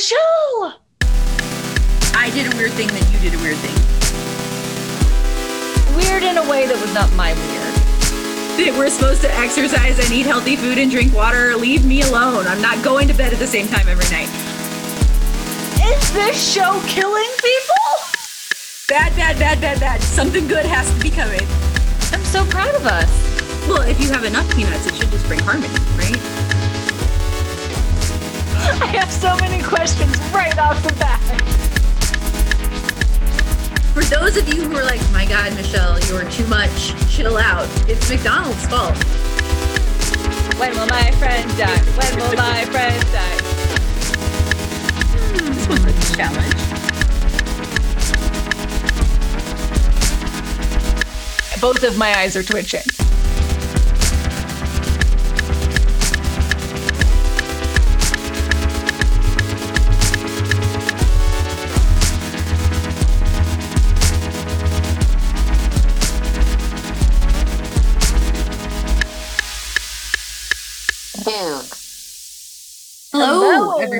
Michelle! I did a weird thing, then you did a weird thing. Weird in a way that was not my weird. That we're supposed to exercise and eat healthy food and drink water. Leave me alone. I'm not going to bed at the same time every night. Is this show killing people? Bad, bad, bad, bad, bad. Something good has to be coming. I'm so proud of us. Well, if you have enough peanuts, it should just bring harmony, right? I have so many questions right off the bat. For those of you who are like, my God, Michelle, you're too much, chill out. It's McDonald's fault. When will my friend die? When will my friend die? This was a challenge. Both of my eyes are twitching.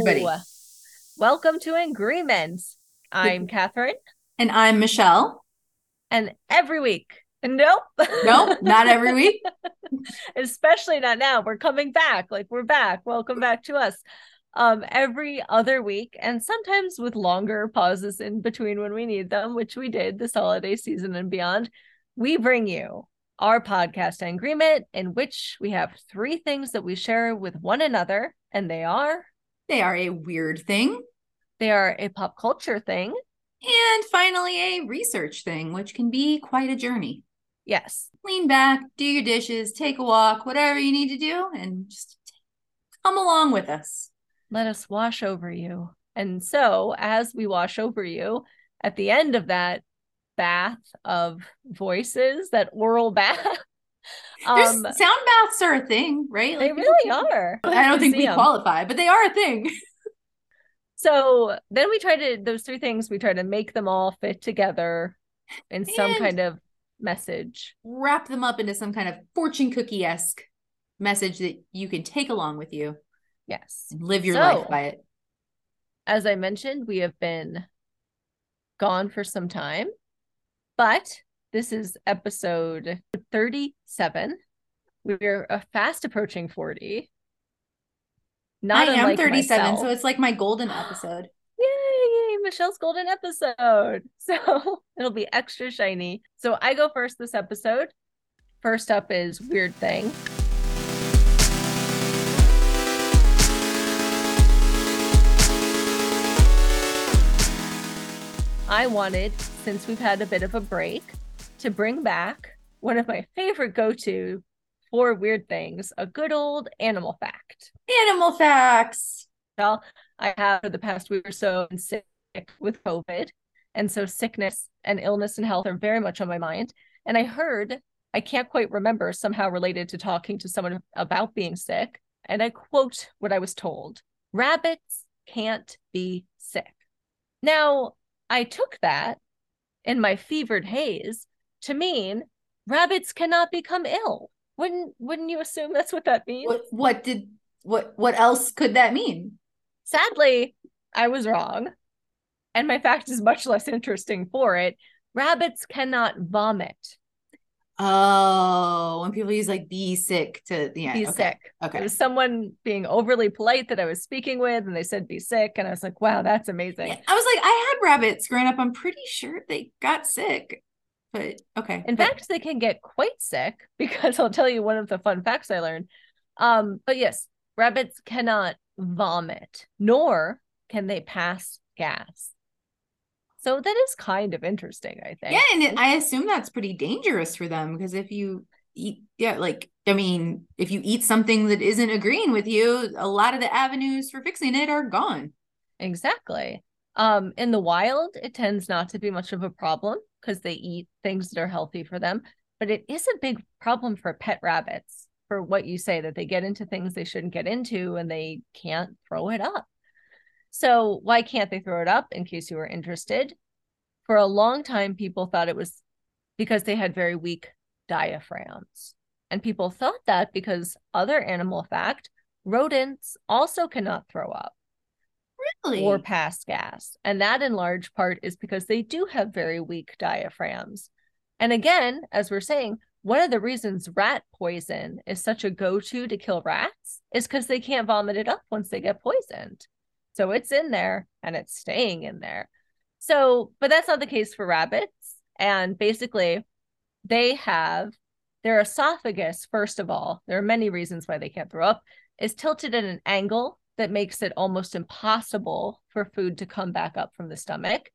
Everybody. Welcome to Agreements. I'm Catherine, And I'm Michelle. and every week, nope, No, not every week. especially not now. We're coming back. Like we're back. Welcome back to us. Um, every other week, and sometimes with longer pauses in between when we need them, which we did this holiday season and beyond. We bring you our podcast agreement, in which we have three things that we share with one another, and they are They are a weird thing. they are a pop culture thing. And finally, a research thing, which can be quite a journey. Yes, Lean back, do your dishes, take a walk, whatever you need to do, and just come along with us. let us wash over you. And so, as we wash over you, at the end of that bath of voices, that oral bath, There's um, sound baths are a thing, right? they really are. I don't think we see 'em. qualify, but they are a thing. So then we try to those three things. We try to make them all fit together in some kind of message. Wrap them up into some kind of fortune cookie esque message that you can take along with you Yes. and live your So- life by it. as I mentioned, we have been gone for some time, but this is episode 37. We're fast approaching 40. Not I am 37, myself. so it's like my golden episode. Yay, Michelle's golden episode. So it'll be extra shiny. So I go first this episode. First up is Weird Thing. I wanted, since we've had a bit of a break, to bring back one of my favorite go to for weird things a good old animal fact. Animal facts. Well, I have for the past week or so been sick with COVID. And so sickness and illness and health are very much on my mind. And I heard, I can't quite remember, somehow related to talking to someone about being sick. And I quote what I was told rabbits can't be sick. Now, I took that in my fevered haze to mean rabbits cannot become ill. Wouldn't wouldn't you assume that's what that means? What what did what what else could that mean? Sadly, I was wrong. And my fact is much less interesting for it. Rabbits cannot vomit. Oh, when people use like be sick to yeah, be okay. sick. It Okay. was someone being overly polite that I was speaking with, and they said be sick. And I was like, wow, that's amazing. I was like, I had rabbits growing up. I'm pretty sure they got sick. But okay. In But- fact, they can get quite sick because I'll tell you one of the fun facts I learned. Um, but yes, rabbits cannot vomit, nor can they pass gas. So that is kind of interesting, I think. yeah, and it, I assume that's pretty dangerous for them because if you eat, yeah, like I mean, if you eat something that isn't agreeing with you, a lot of the avenues for fixing it are gone. Exactly. Um, in the wild, it tends not to be much of a problem because they eat things that are healthy for them, but it is a big problem for pet rabbits for what you say that they get into things they shouldn't get into and they can't throw it up. So, why can't they throw it up? In case you were interested, for a long time, people thought it was because they had very weak diaphragms. And people thought that because other animal fact, rodents also cannot throw up. Really? or pass gas. And that, in large part, is because they do have very weak diaphragms. And again, as we're saying, one of the reasons rat poison is such a go to to kill rats is because they can't vomit it up once they get poisoned. So it's in there and it's staying in there. So, but that's not the case for rabbits. And basically, they have their esophagus, first of all, there are many reasons why they can't throw up, is tilted at an angle that makes it almost impossible for food to come back up from the stomach.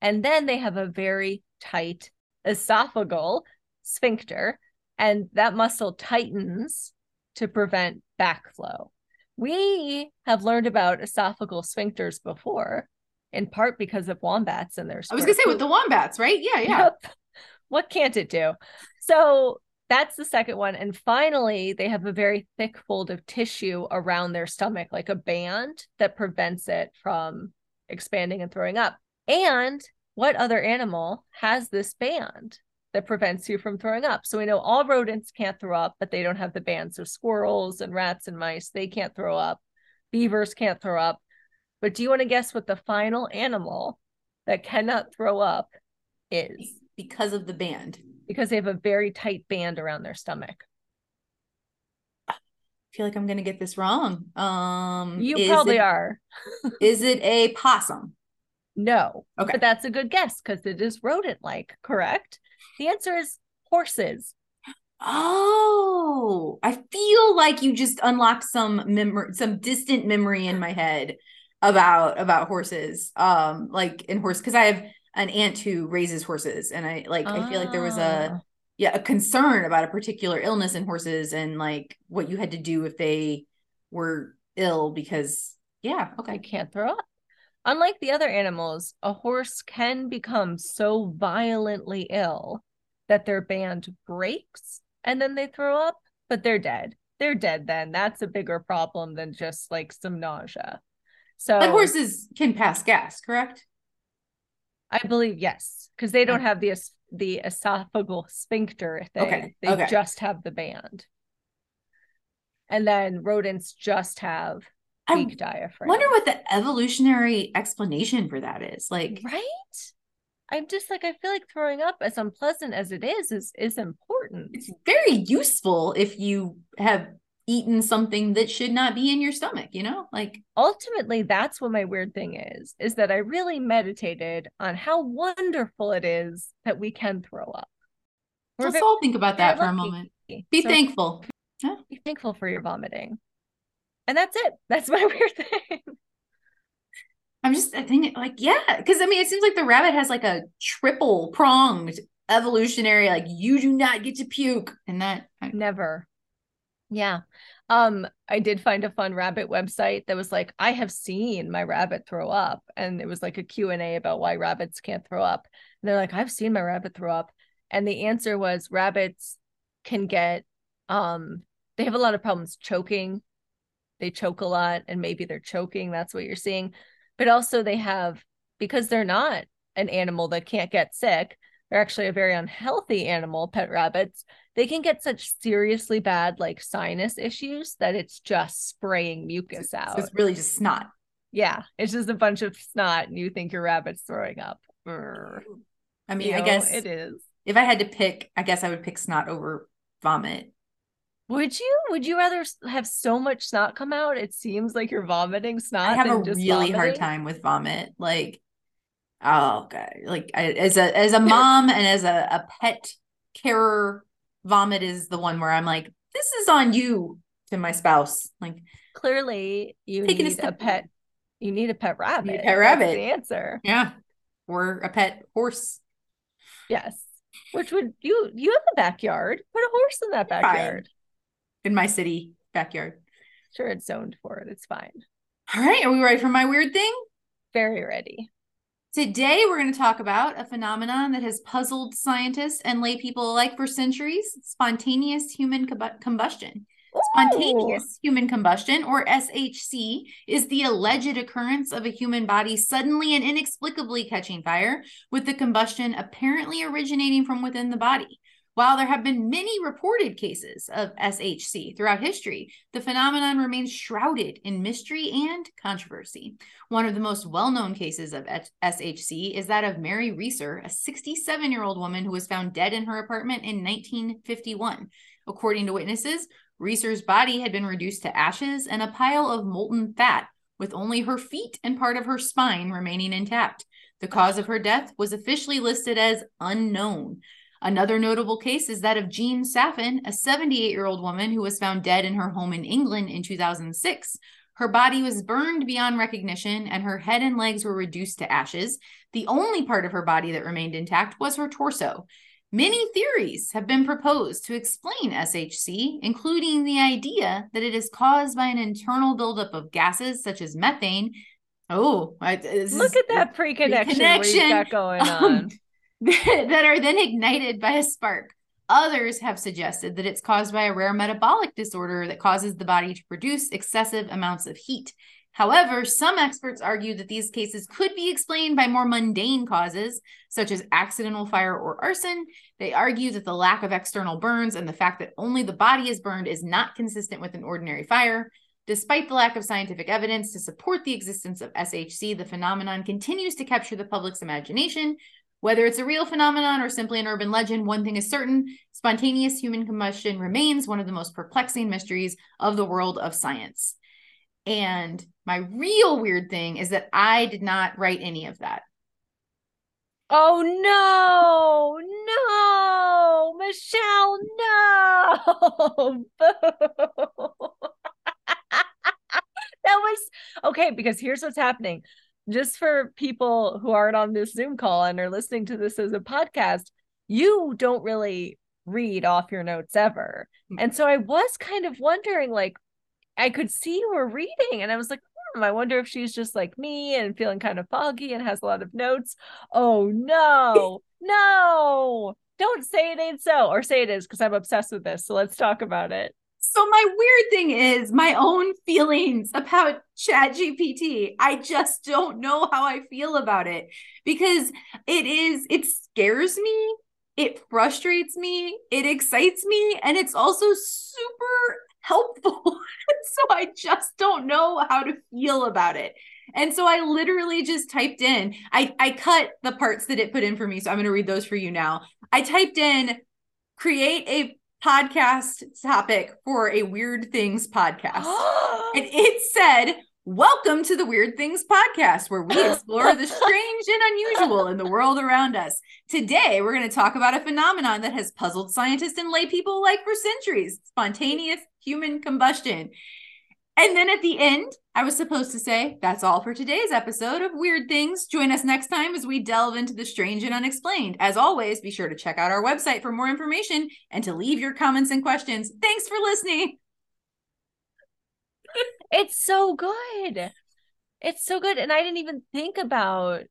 And then they have a very tight esophageal sphincter, and that muscle tightens to prevent backflow. We have learned about esophageal sphincters before, in part because of wombats and their. I was gonna say with the wombats, right? Yeah, yeah. Yep. What can't it do? So that's the second one. And finally, they have a very thick fold of tissue around their stomach, like a band that prevents it from expanding and throwing up. And what other animal has this band that prevents you from throwing up? So we know all rodents can't throw up, but they don't have the band. So squirrels and rats and mice, they can't throw up. Beavers can't throw up. But do you want to guess what the final animal that cannot throw up is? Because of the band. Because they have a very tight band around their stomach. I feel like I'm gonna get this wrong. Um You probably it, are. is it a possum? No. Okay. But that's a good guess because it is rodent like, correct? The answer is horses. Oh, I feel like you just unlocked some memory, some distant memory in my head about about horses. Um, like in horse, because I have an aunt who raises horses, and I like I feel like there was a Ah. yeah a concern about a particular illness in horses and like what you had to do if they were ill because yeah okay I can't throw up. Unlike the other animals, a horse can become so violently ill that their band breaks and then they throw up, but they're dead. They're dead then. That's a bigger problem than just like some nausea. So and horses can pass gas correct I believe yes, because they don't have the the esophageal sphincter thing. Okay, They okay. just have the band. And then rodents just have I weak diaphragm. I wonder what the evolutionary explanation for that is like right? I'm just like I feel like throwing up, as unpleasant as it is, is is important. it's very useful if you have eaten something that should not be in your stomach you know like Ultimately, that's what my weird thing is, is that I really meditated on how wonderful it is that we can throw up. We're let's very all think about that for a moment be So thankful be thankful for your vomiting. And that's it. That's my weird thing. i'm just i think like yeah because i mean it seems like the rabbit has like a triple pronged evolutionary like you do not get to puke and that I- Never. Yeah. Um, I did find a fun rabbit website that was like, I have seen my rabbit throw up. And it was like a Q&A about why rabbits can't throw up. And they're like, I've seen my rabbit throw up. And the answer was rabbits can get um they have a lot of problems choking. They choke a lot and maybe they're choking. That's what you're seeing. But also they have because they're not an animal that can't get sick, they're actually a very unhealthy animal, pet rabbits they can get such seriously bad like sinus issues that it's just spraying mucus so out. it's really just snot yeah, it's just a bunch of snot and you think your rabbit's throwing up. Brr. i mean You i know, guess it is. if i had to pick i guess i would pick snot over vomit Would you? Would you rather have so much snot come out? It seems like you're vomiting snot. I have a really hard time with vomit. Like, oh god, like I, as a as a mom and as a, a pet carer, vomit is the one where I'm like, this is on you to my spouse. Like, Clearly, you Taking a need a, step pet. You need a pet rabbit. a pet That's rabbit. The answer. yeah, or a pet horse. Yes. Which would you? You have a backyard. Put a horse in that Fine. backyard. in my city backyard. Sure, it's zoned for it. It's fine. All right, are we ready for my weird thing? Very ready. Today, we're going to talk about a phenomenon that has puzzled scientists and lay people alike for centuries spontaneous human combu- combustion. Spontaneous human combustion, or SHC, is the alleged occurrence of a human body suddenly and inexplicably catching fire, with the combustion apparently originating from within the body. While there have been many reported cases of SHC throughout history, the phenomenon remains shrouded in mystery and controversy. One of the most well known cases of SHC is that of Mary Reeser, a 67 year old woman who was found dead in her apartment in 1951. According to witnesses, Reeser's body had been reduced to ashes and a pile of molten fat, with only her feet and part of her spine remaining intact. The cause of her death was officially listed as unknown. Another notable case is that of Jean Saffin, a 78 year old woman who was found dead in her home in England in 2006. Her body was burned beyond recognition and her head and legs were reduced to ashes. The only part of her body that remained intact was her torso. Many theories have been proposed to explain SHC, including the idea that it is caused by an internal buildup of gases such as methane. Oh, I, look at that pre-connection, pre-connection. got going um, on. that are then ignited by a spark. Others have suggested that it's caused by a rare metabolic disorder that causes the body to produce excessive amounts of heat. However, some experts argue that these cases could be explained by more mundane causes, such as accidental fire or arson. They argue that the lack of external burns and the fact that only the body is burned is not consistent with an ordinary fire. Despite the lack of scientific evidence to support the existence of SHC, the phenomenon continues to capture the public's imagination, whether it's a real phenomenon or simply an urban legend, one thing is certain spontaneous human combustion remains one of the most perplexing mysteries of the world of science. And my real weird thing is that I did not write any of that. Oh no, no, Michelle, no. that was okay because here's what's happening just for people who aren't on this Zoom call and are listening to this as a podcast, you don't really read off your notes ever. Hmm. And so I was kind of wondering, like, I could see you were reading, and I was like, hmm, I wonder if she's just like me and feeling kind of foggy and has a lot of notes. Oh no, no, don't say it ain't so, or say it is because I'm obsessed with this. So let's talk about it. So my weird thing is my own feelings about Chat GPT. I just don't know how I feel about it because it is it scares me, it frustrates me, it excites me, and it's also super helpful. so I just don't know how to feel about it. And so I literally just typed in, I, I cut the parts that it put in for me. So I'm going to read those for you now. I typed in create a podcast topic for a Weird Things podcast. and it said, Welcome to the Weird Things podcast, where we explore the strange and unusual in the world around us. Today, we're going to talk about a phenomenon that has puzzled scientists and lay people like for centuries spontaneous human combustion. And then at the end, I was supposed to say, that's all for today's episode of Weird Things. Join us next time as we delve into the strange and unexplained. As always, be sure to check out our website for more information and to leave your comments and questions. Thanks for listening. It's so good. It's so good. And I didn't even think about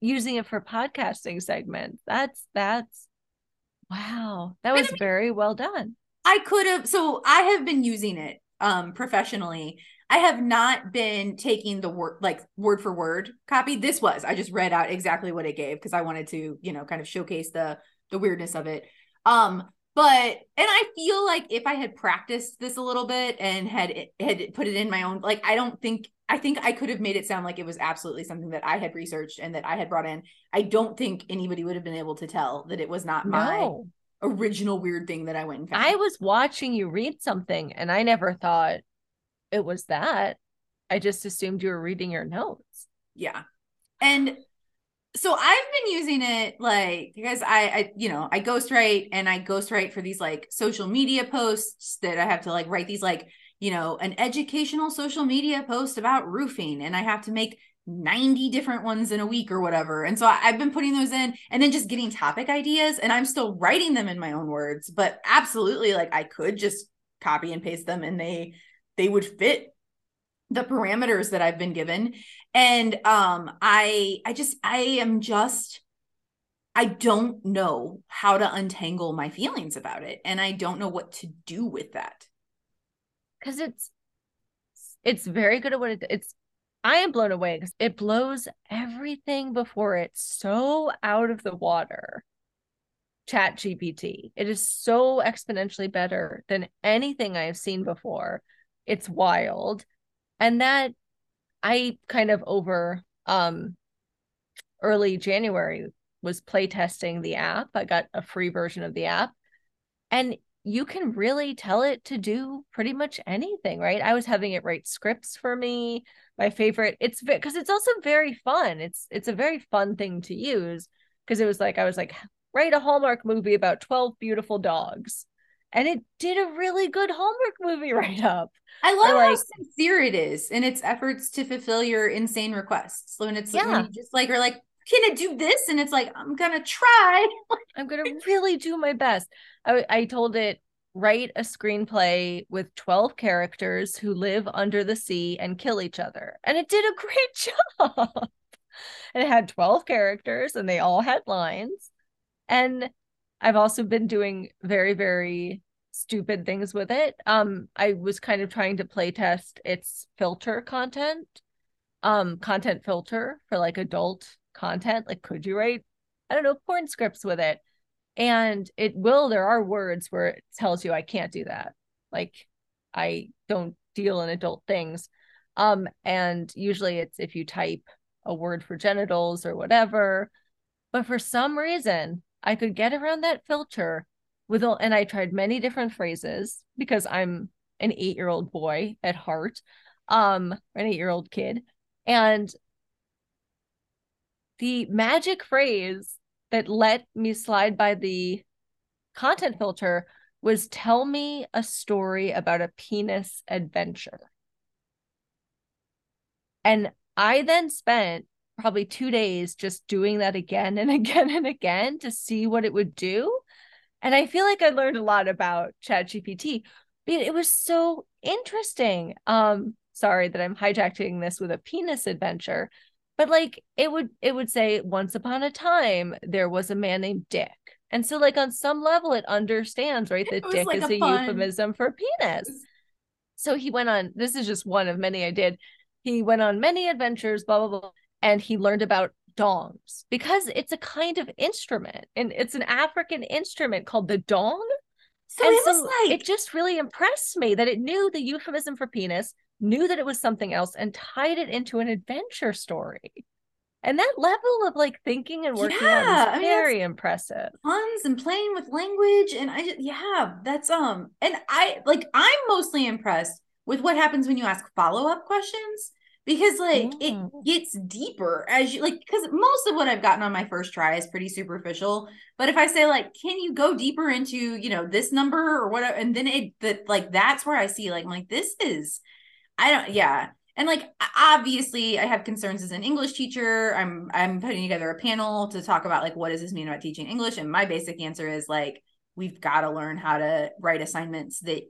using it for podcasting segments. That's, that's, wow. That was very well done. I could have, so I have been using it um professionally i have not been taking the word like word for word copy. This was i just read out exactly what it gave because i wanted to you know kind of showcase the the weirdness of it. Um but and i feel like if i had practiced this a little bit and had had put it in my own like i don't think i think i could have made it sound like it was absolutely something that i had researched and that i had brought in. I don't think anybody would have been able to tell that it was not my original weird thing that i went and found. i was watching you read something and i never thought it was that. I just assumed you were reading your notes. Yeah. And so I've been using it like because I, I you know I ghostwrite and I ghostwrite for these like social media posts that I have to like write these like you know an educational social media post about roofing and I have to make 90 different ones in a week or whatever. And so I, I've been putting those in and then just getting topic ideas and I'm still writing them in my own words, but absolutely like I could just copy and paste them and they they would fit the parameters that I've been given. And um I I just I am just I don't know how to untangle my feelings about it and I don't know what to do with that. Cuz it's it's very good at what it it's I am blown away because it blows everything before it so out of the water Chat GPT. It is so exponentially better than anything I have seen before. It's wild. And that I kind of over um early January was playtesting the app. I got a free version of the app. And you can really tell it to do pretty much anything, right? I was having it write scripts for me. My favorite, it's because it's also very fun. It's it's a very fun thing to use because it was like I was like write a Hallmark movie about 12 beautiful dogs. And it did a really good Hallmark movie write up. I love like, how sincere it is in its efforts to fulfill your insane requests. When it's yeah. when just like are like, can it do this? And it's like, I'm gonna try. I'm gonna really do my best. I, I told it write a screenplay with 12 characters who live under the sea and kill each other. And it did a great job. and it had 12 characters and they all had lines. And I've also been doing very, very stupid things with it. Um, I was kind of trying to play test its filter content, um, content filter for like adult content. Like, could you write, I don't know, porn scripts with it? And it will, there are words where it tells you I can't do that. Like, I don't deal in adult things. Um, and usually it's if you type a word for genitals or whatever. But for some reason, I could get around that filter with all, and I tried many different phrases because I'm an eight year old boy at heart, um, an eight year old kid. And the magic phrase that let me slide by the content filter was tell me a story about a penis adventure. And I then spent probably two days just doing that again and again and again to see what it would do. And I feel like I learned a lot about ChatGPT. But it was so interesting. Um, sorry that I'm hijacking this with a penis adventure, but like it would it would say once upon a time there was a man named Dick. And so like on some level it understands, right? That Dick like is a, a euphemism for penis. So he went on this is just one of many I did. He went on many adventures, blah blah blah and he learned about dongs because it's a kind of instrument and it's an African instrument called the dong. So and it so like it just really impressed me that it knew the euphemism for penis, knew that it was something else, and tied it into an adventure story. And that level of like thinking and working yeah, on is very mean, impressive. Puns and playing with language. And I just, yeah, that's um, and I like I'm mostly impressed with what happens when you ask follow-up questions because like it gets deeper as you like because most of what i've gotten on my first try is pretty superficial but if i say like can you go deeper into you know this number or whatever and then it that like that's where i see like I'm like this is i don't yeah and like obviously i have concerns as an english teacher i'm i'm putting together a panel to talk about like what does this mean about teaching english and my basic answer is like we've got to learn how to write assignments that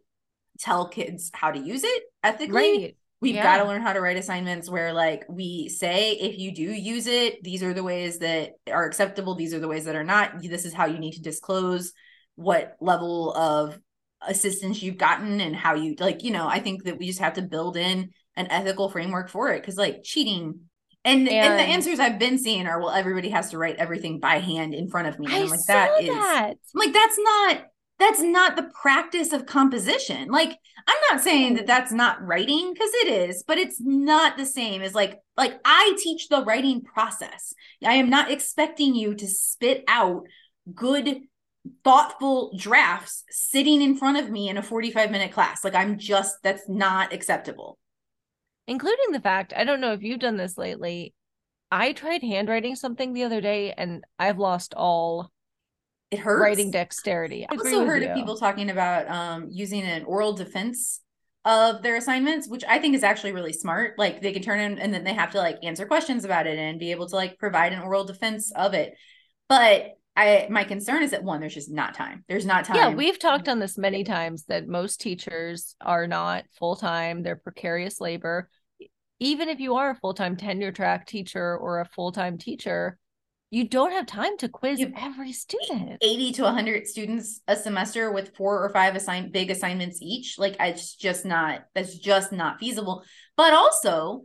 tell kids how to use it ethically right we've yeah. got to learn how to write assignments where like we say if you do use it these are the ways that are acceptable these are the ways that are not this is how you need to disclose what level of assistance you've gotten and how you like you know i think that we just have to build in an ethical framework for it because like cheating and, and, and the answers I've been seeing are well, everybody has to write everything by hand in front of me. And I am like, that, that is I'm like that's not that's not the practice of composition. Like I'm not saying that that's not writing because it is, but it's not the same as like like I teach the writing process. I am not expecting you to spit out good thoughtful drafts sitting in front of me in a 45 minute class. Like I'm just that's not acceptable. Including the fact, I don't know if you've done this lately. I tried handwriting something the other day and I've lost all it hurts. Writing dexterity. I also heard you. of people talking about um, using an oral defense of their assignments, which I think is actually really smart. Like they can turn in and then they have to like answer questions about it and be able to like provide an oral defense of it. But I my concern is that one, there's just not time. There's not time. Yeah, we've talked on this many times that most teachers are not full time, they're precarious labor. Even if you are a full time tenure track teacher or a full time teacher, you don't have time to quiz every student 80 to 100 students a semester with four or five assign big assignments each like it's just not that's just not feasible but also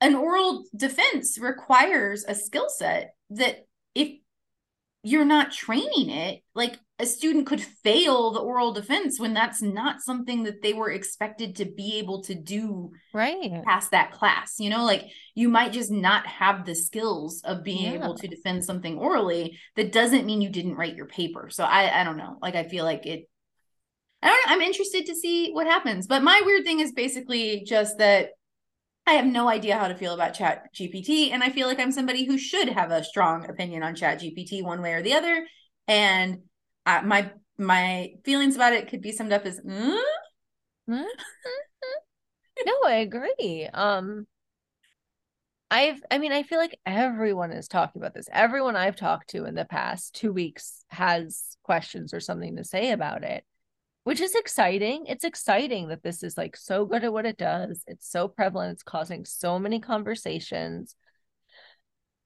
an oral defense requires a skill set that if you're not training it. Like a student could fail the oral defense when that's not something that they were expected to be able to do right past that class. You know, like you might just not have the skills of being yeah. able to defend something orally. That doesn't mean you didn't write your paper. So I I don't know. Like I feel like it I don't know I'm interested to see what happens. But my weird thing is basically just that I have no idea how to feel about Chat GPT. And I feel like I'm somebody who should have a strong opinion on Chat GPT one way or the other. And my my feelings about it could be summed up as mm? no, I agree. Um I've I mean I feel like everyone is talking about this. Everyone I've talked to in the past 2 weeks has questions or something to say about it which is exciting. It's exciting that this is like so good at what it does. It's so prevalent. It's causing so many conversations.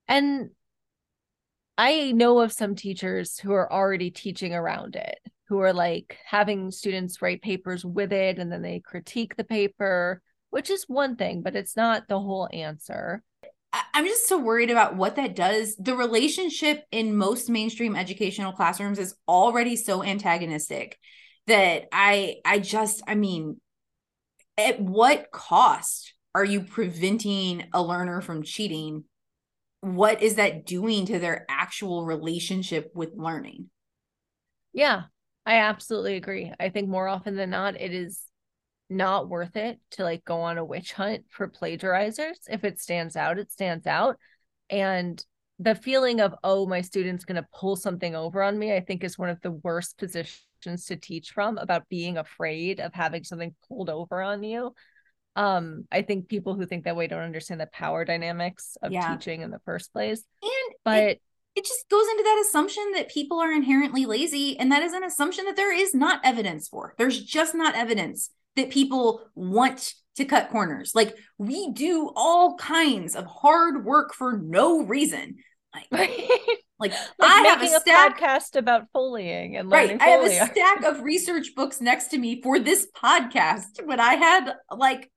And I know of some teachers who are already teaching around it, who are like having students write papers with it and then they critique the paper, which is one thing, but it's not the whole answer. I'm just so worried about what that does. The relationship in most mainstream educational classrooms is already so antagonistic that I I just I mean at what cost are you preventing a learner from cheating? What is that doing to their actual relationship with learning? Yeah, I absolutely agree. I think more often than not it is not worth it to like go on a witch hunt for plagiarizers. If it stands out, it stands out. And the feeling of, oh, my student's going to pull something over on me, I think is one of the worst positions to teach from about being afraid of having something pulled over on you um i think people who think that way don't understand the power dynamics of yeah. teaching in the first place and but it, it just goes into that assumption that people are inherently lazy and that is an assumption that there is not evidence for there's just not evidence that people want to cut corners like we do all kinds of hard work for no reason like Like, like I have a, stack, a podcast about foleying and right. I have a stack of research books next to me for this podcast, When I had like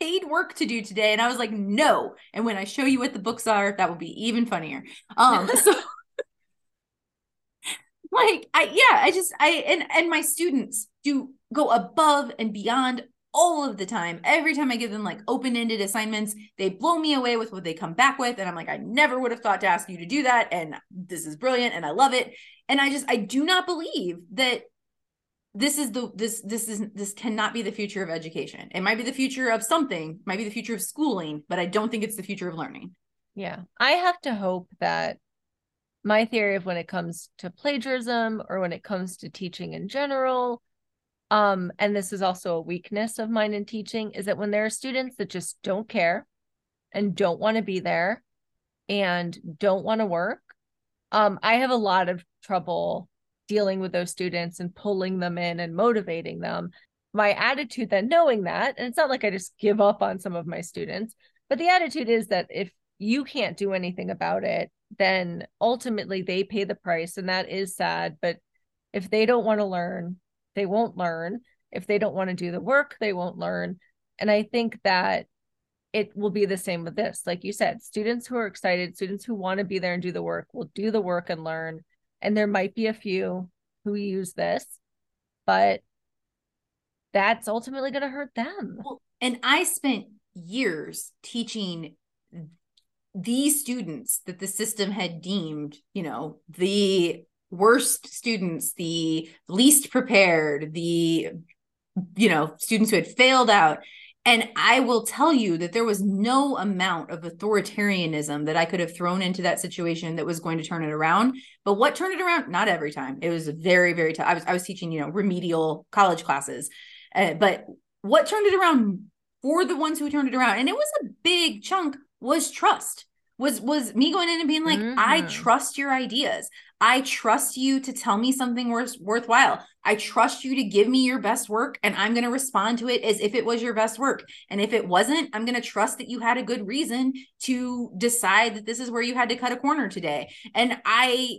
paid work to do today, and I was like, no. And when I show you what the books are, that will be even funnier. Um, so like I yeah, I just I and and my students do go above and beyond all of the time. Every time I give them like open ended assignments, they blow me away with what they come back with. And I'm like, I never would have thought to ask you to do that. And this is brilliant and I love it. And I just, I do not believe that this is the this this is this cannot be the future of education. It might be the future of something might be the future of schooling but i don't think it's the future of learning. Yeah. I have to hope that my theory of when it comes to plagiarism or when it comes to teaching in general um and this is also a weakness of mine in teaching is that when there are students that just don't care and don't want to be there and don't want to work um i have a lot of trouble dealing with those students and pulling them in and motivating them my attitude then knowing that and it's not like i just give up on some of my students but the attitude is that if you can't do anything about it then ultimately they pay the price and that is sad but if they don't want to learn they won't learn. If they don't want to do the work, they won't learn. And I think that it will be the same with this. Like you said, students who are excited, students who want to be there and do the work will do the work and learn. And there might be a few who use this, but that's ultimately going to hurt them. Well, and I spent years teaching these students that the system had deemed, you know, the worst students, the least prepared, the you know, students who had failed out. And I will tell you that there was no amount of authoritarianism that I could have thrown into that situation that was going to turn it around. But what turned it around? Not every time. It was very, very tough. I was, I was teaching, you know, remedial college classes. Uh, but what turned it around for the ones who turned it around, and it was a big chunk, was trust was was me going in and being like mm-hmm. i trust your ideas i trust you to tell me something worth, worthwhile. I trust you to give me your best work and i'm going to respond to it as if it was your best work. And if it wasn't i'm going to trust that you had a good reason to decide that this is where you had to cut a corner today. And i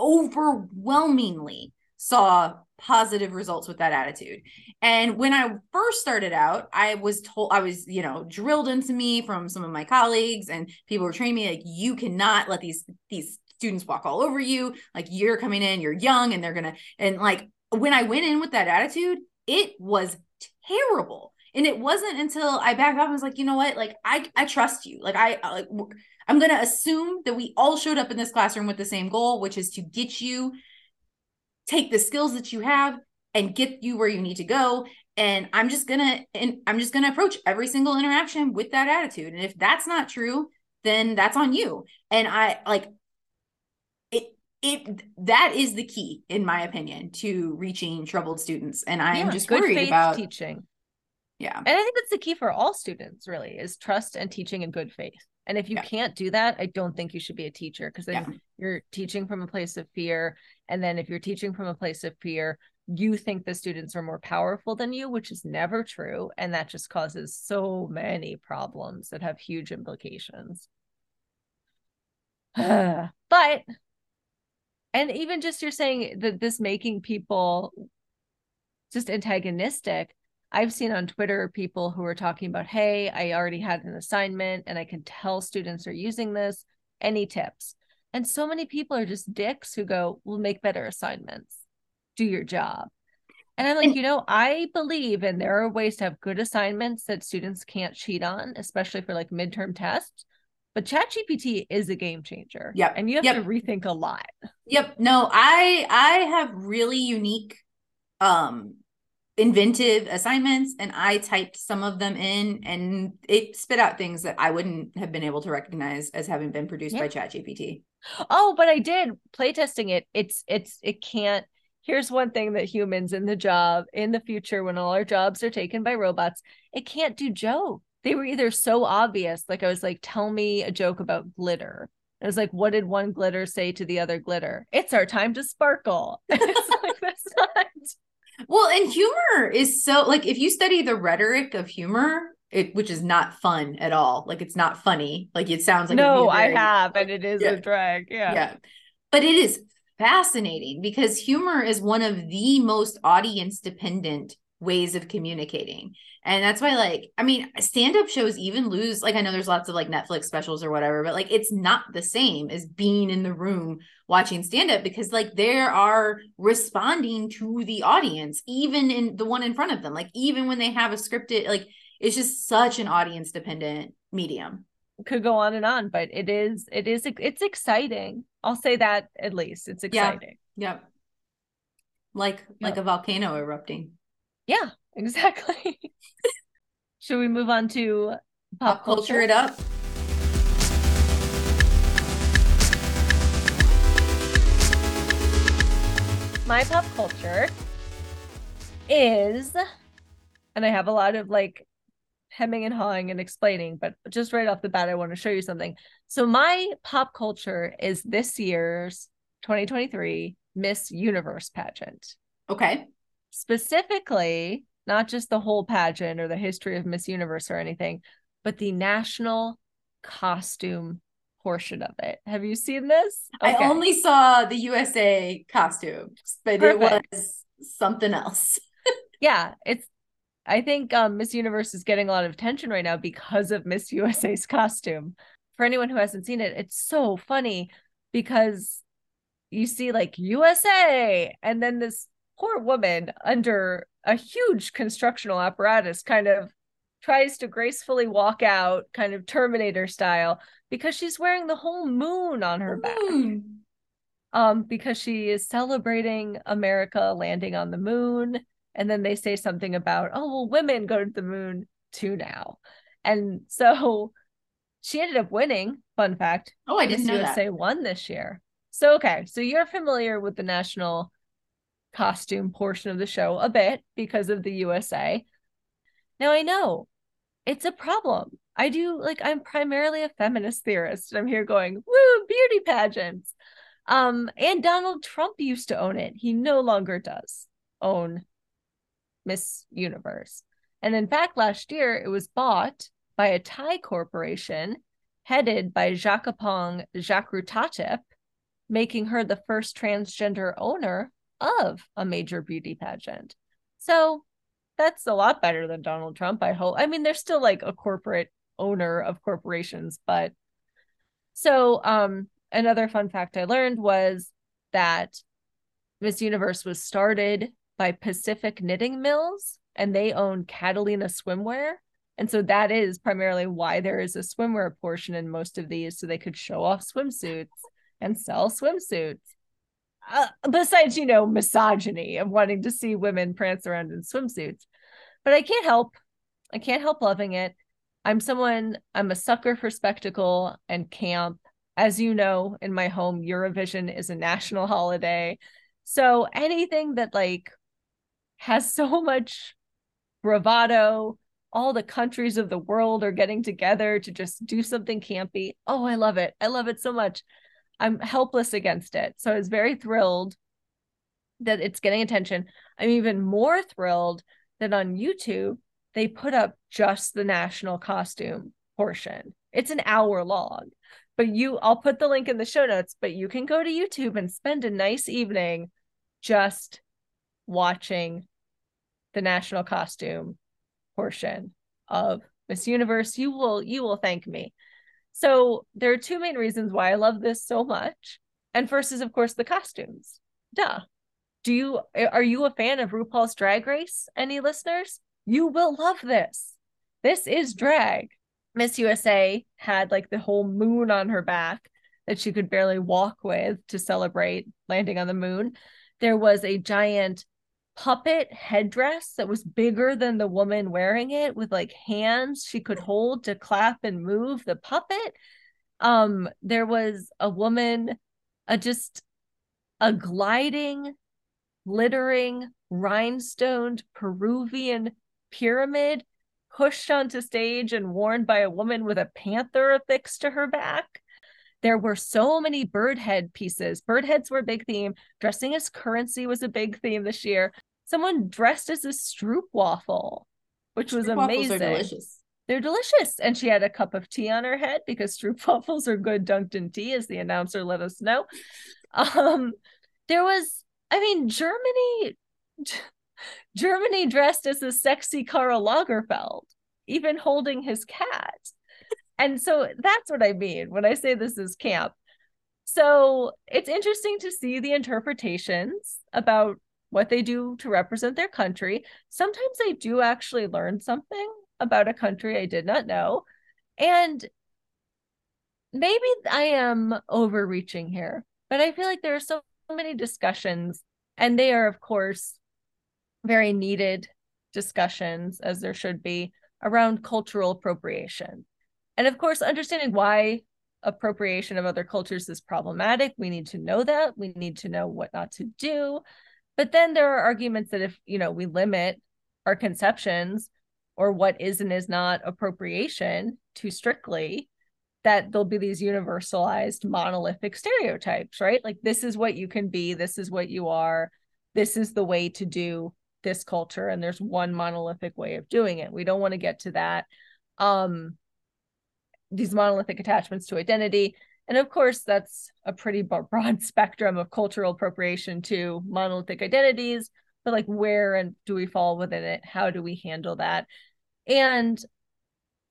overwhelmingly saw positive results with that attitude. And when I first started out, I was told, I was, you know, drilled into me from some of my colleagues and people were training me like, you cannot let these, these students walk all over you. Like you're coming in, you're young, and they're gonna and like when I went in with that attitude, it was terrible. And it wasn't until I backed off and was like, you know what? Like I I trust you. Like I like I'm gonna assume that we all showed up in this classroom with the same goal, which is to get you take the skills that you have and get you where you need to go and i'm just gonna and i'm just gonna approach every single interaction with that attitude and if that's not true then that's on you and i like it that is the key in my opinion to reaching troubled students and i am just worried about teaching yeah and i think that's the key for all students really is trust and teaching in good faith and if you yeah. can't do that i don't think you should be a teacher because then yeah. you're teaching from a place of fear and then if you're teaching from a place of fear you think the students are more powerful than you, which is never true. And that just causes so many problems that have huge implications. but, and even just you're saying that this making people just antagonistic. I've seen on Twitter people who are talking about, hey, I already had an assignment and I can tell students are using this. Any tips? And so many people are just dicks who go, we'll make better assignments do your job. And I'm like, and, you know, I believe and there are ways to have good assignments that students can't cheat on, especially for like midterm tests. But ChatGPT is a game changer. Yeah. And you have yep. to rethink a lot. Yep. No, I I have really unique um inventive assignments and I typed some of them in and it spit out things that I wouldn't have been able to recognize as having been produced yeah. by ChatGPT. Oh, but I did playtesting it. It's it's it can't here's one thing that humans in the job in the future when all our jobs are taken by robots it can't do joke they were either so obvious like i was like tell me a joke about glitter I was like, what did one glitter say to the other glitter? It's our time to sparkle. it's like, that's not. Well, and humor is so like if you study the rhetoric of humor, it which is not fun at all. Like it's not funny. Like it sounds like no, very, I have, and it is yeah. a drag. Yeah, yeah, but it is fascinating because humor is one of the most audience dependent ways of communicating. And that's why, like, I mean, stand up shows even lose, like, I know there's lots of like Netflix specials or whatever, but like, it's not the same as being in the room watching stand up because, like, they are responding to the audience, even in the one in front of them. Like, even when they have a scripted, like, it's just such an audience dependent medium could go on and on, but it is it is it's exciting. I'll say that at least it's exciting. Yeah. Yep. Like yep. like a volcano erupting. Yeah, exactly. Should we move on to pop, pop culture? culture it up? My pop culture is and I have a lot of like hemming and hawing and explaining, but just right off the bat, I want to show you something. So, my pop culture is this year's 2023 Miss Universe pageant. Okay. Specifically, not just the whole pageant or the history of Miss Universe or anything, but the national costume portion of it. Have you seen this? Okay. I only saw the USA costumes, but Perfect. it was something else. yeah, it's I think um, Miss Universe is getting a lot of attention right now because of Miss USA's costume. For anyone who hasn't seen it, it's so funny because you see like USA and then this poor woman under a huge constructional apparatus kind of tries to gracefully walk out kind of terminator style because she's wearing the whole moon on her back. Um because she is celebrating america landing on the moon and then they say something about oh well women go to the moon too now. And so she ended up winning fun fact. Oh i didn't know usa that. won this year. So okay so you're familiar with the national costume portion of the show a bit because of the usa now i know it's a problem. I do like i'm primarily a feminist theorist And i'm here going woo beauty pageants. Um and donald trump used to own it. He no longer does own Miss Universe. And in fact, last year it was bought by a Thai corporation headed by Jakkaphong Jakrajutatip, making her the first transgender owner of a major beauty pageant. So that's a lot better than Donald Trump, I hope. I mean, they're still like a corporate owner of corporations, but so um another fun fact I learned was that Miss Universe was started by Pacific Knitting Mills and they own Catalina Swimwear. And so that is primarily why there is a swimwear portion in most of these, so they could show off swimsuits and sell swimsuits. Uh, besides, you know, misogyny of wanting to see women prance around in swimsuits. But I can't help, I can't help loving it. I'm someone, I'm a sucker for spectacle and camp. As you know, in my home, Eurovision is a national holiday. So anything that like has so much bravado, all the countries of the world are getting together to just do something campy. Oh, I love it. I love it so much. I'm helpless against it. So I was very thrilled that it's getting attention. I'm even more thrilled that on YouTube, they put up just the national costume portion. It's an hour long, but you, I'll put the link in the show notes, but you can go to YouTube and spend a nice evening just watching the national costume portion of Miss Universe. You will, you will thank me. So there are two main reasons why I love this so much. And first is, of course, the costumes. Duh. Do you are you a fan of RuPaul's Drag Race? Any listeners? You will love this. This is drag. Miss USA had like the whole moon on her back that she could barely walk with to celebrate landing on the moon. There was a giant puppet headdress that was bigger than the woman wearing it with like hands she could hold to clap and move the puppet. Um there was a woman a just a gliding glittering rhinestoned peruvian pyramid pushed onto stage and worn by a woman with a panther affixed to her back there were so many bird head pieces. Bird heads were a big theme. Dressing as currency was a big theme this year. Someone dressed as a stroop waffle, which was stroop amazing. delicious. They're delicious. And she had a cup of tea on her head because stroop waffles are good dunked in tea, as the announcer let us know. Um, there was, I mean, Germany Germany dressed as a sexy Karl Lagerfeld, even holding his cat and so that's what I mean when I say this is camp. So it's interesting to see the interpretations about what they do to represent their country. Sometimes I do actually learn something about a country I did not know. And maybe I am overreaching here, but I feel like there are so many discussions, and they are, of course, very needed discussions, as there should be, around cultural appropriation. And of course, understanding why appropriation of other cultures is problematic, we need to know that. We need to know what not to do. But then there are arguments that if, you know, we limit our conceptions or what is and is not appropriation too strictly, that there'll be these universalized monolithic stereotypes, right? Like this is what you can be, this is what you are, this is the way to do this culture and there's one monolithic way of doing it. We don't want to get to that. Um these monolithic attachments to identity. And of course, that's a pretty broad spectrum of cultural appropriation to monolithic identities, but like where and do we fall within it? How do we handle that? And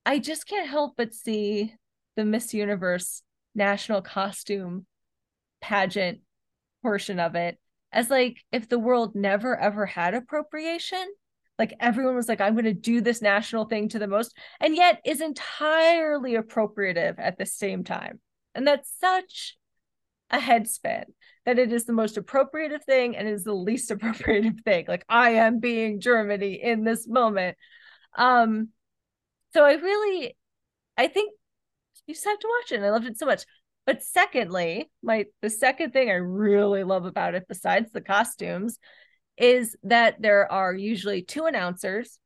I just can't help but see the Miss Universe national costume pageant portion of it as like if the world never ever had appropriation like everyone was like i'm going to do this national thing to the most and yet is entirely appropriative at the same time. And that's such a headspin that it is the most appropriative thing and is the least appropriative thing. Like i am being germany in this moment. Um so i really i think you just have to watch it and i loved it so much. But secondly my the second thing i really love about it besides the costumes is that there are usually two announcers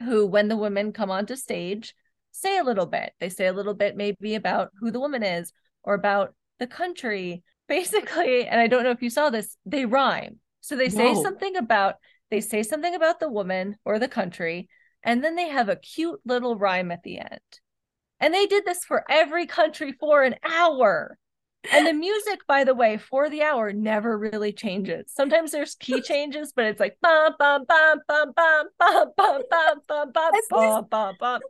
who, when the women come onto stage, say a little bit. They say a little bit maybe about who the woman is or about the country. Basically, and I don't know if you saw this, they rhyme. So they say something about they say something about the woman or the country, and then they have a cute little rhyme at the end. And they did this for every country for an hour. And the music, by the way, for the hour never really changes. Sometimes there's key changes, but it's like bum bum bum bum bum bum bum bum bum bum bum bum bum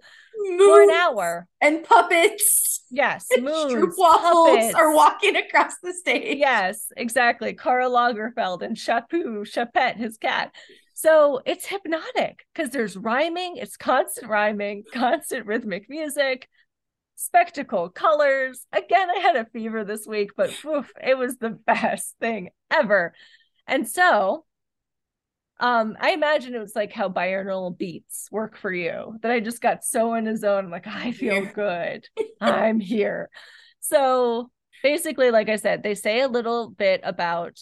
for an hour. And puppets. Yes, moons, waffles puppets. are walking across the stage. Yes, exactly. Karl Lagerfeld and Chapu, Choupette, his cat. So it's hypnotic because there's rhyming, it's constant rhyming, constant rhythmic music, spectacle, colors. Again, I had a fever this week, but oof, it was the best thing ever. And so um, I imagine it was like how binaural beats work for you that I just got so in a zone. I'm like, I feel good. I'm here. So basically, like I said, they say a little bit about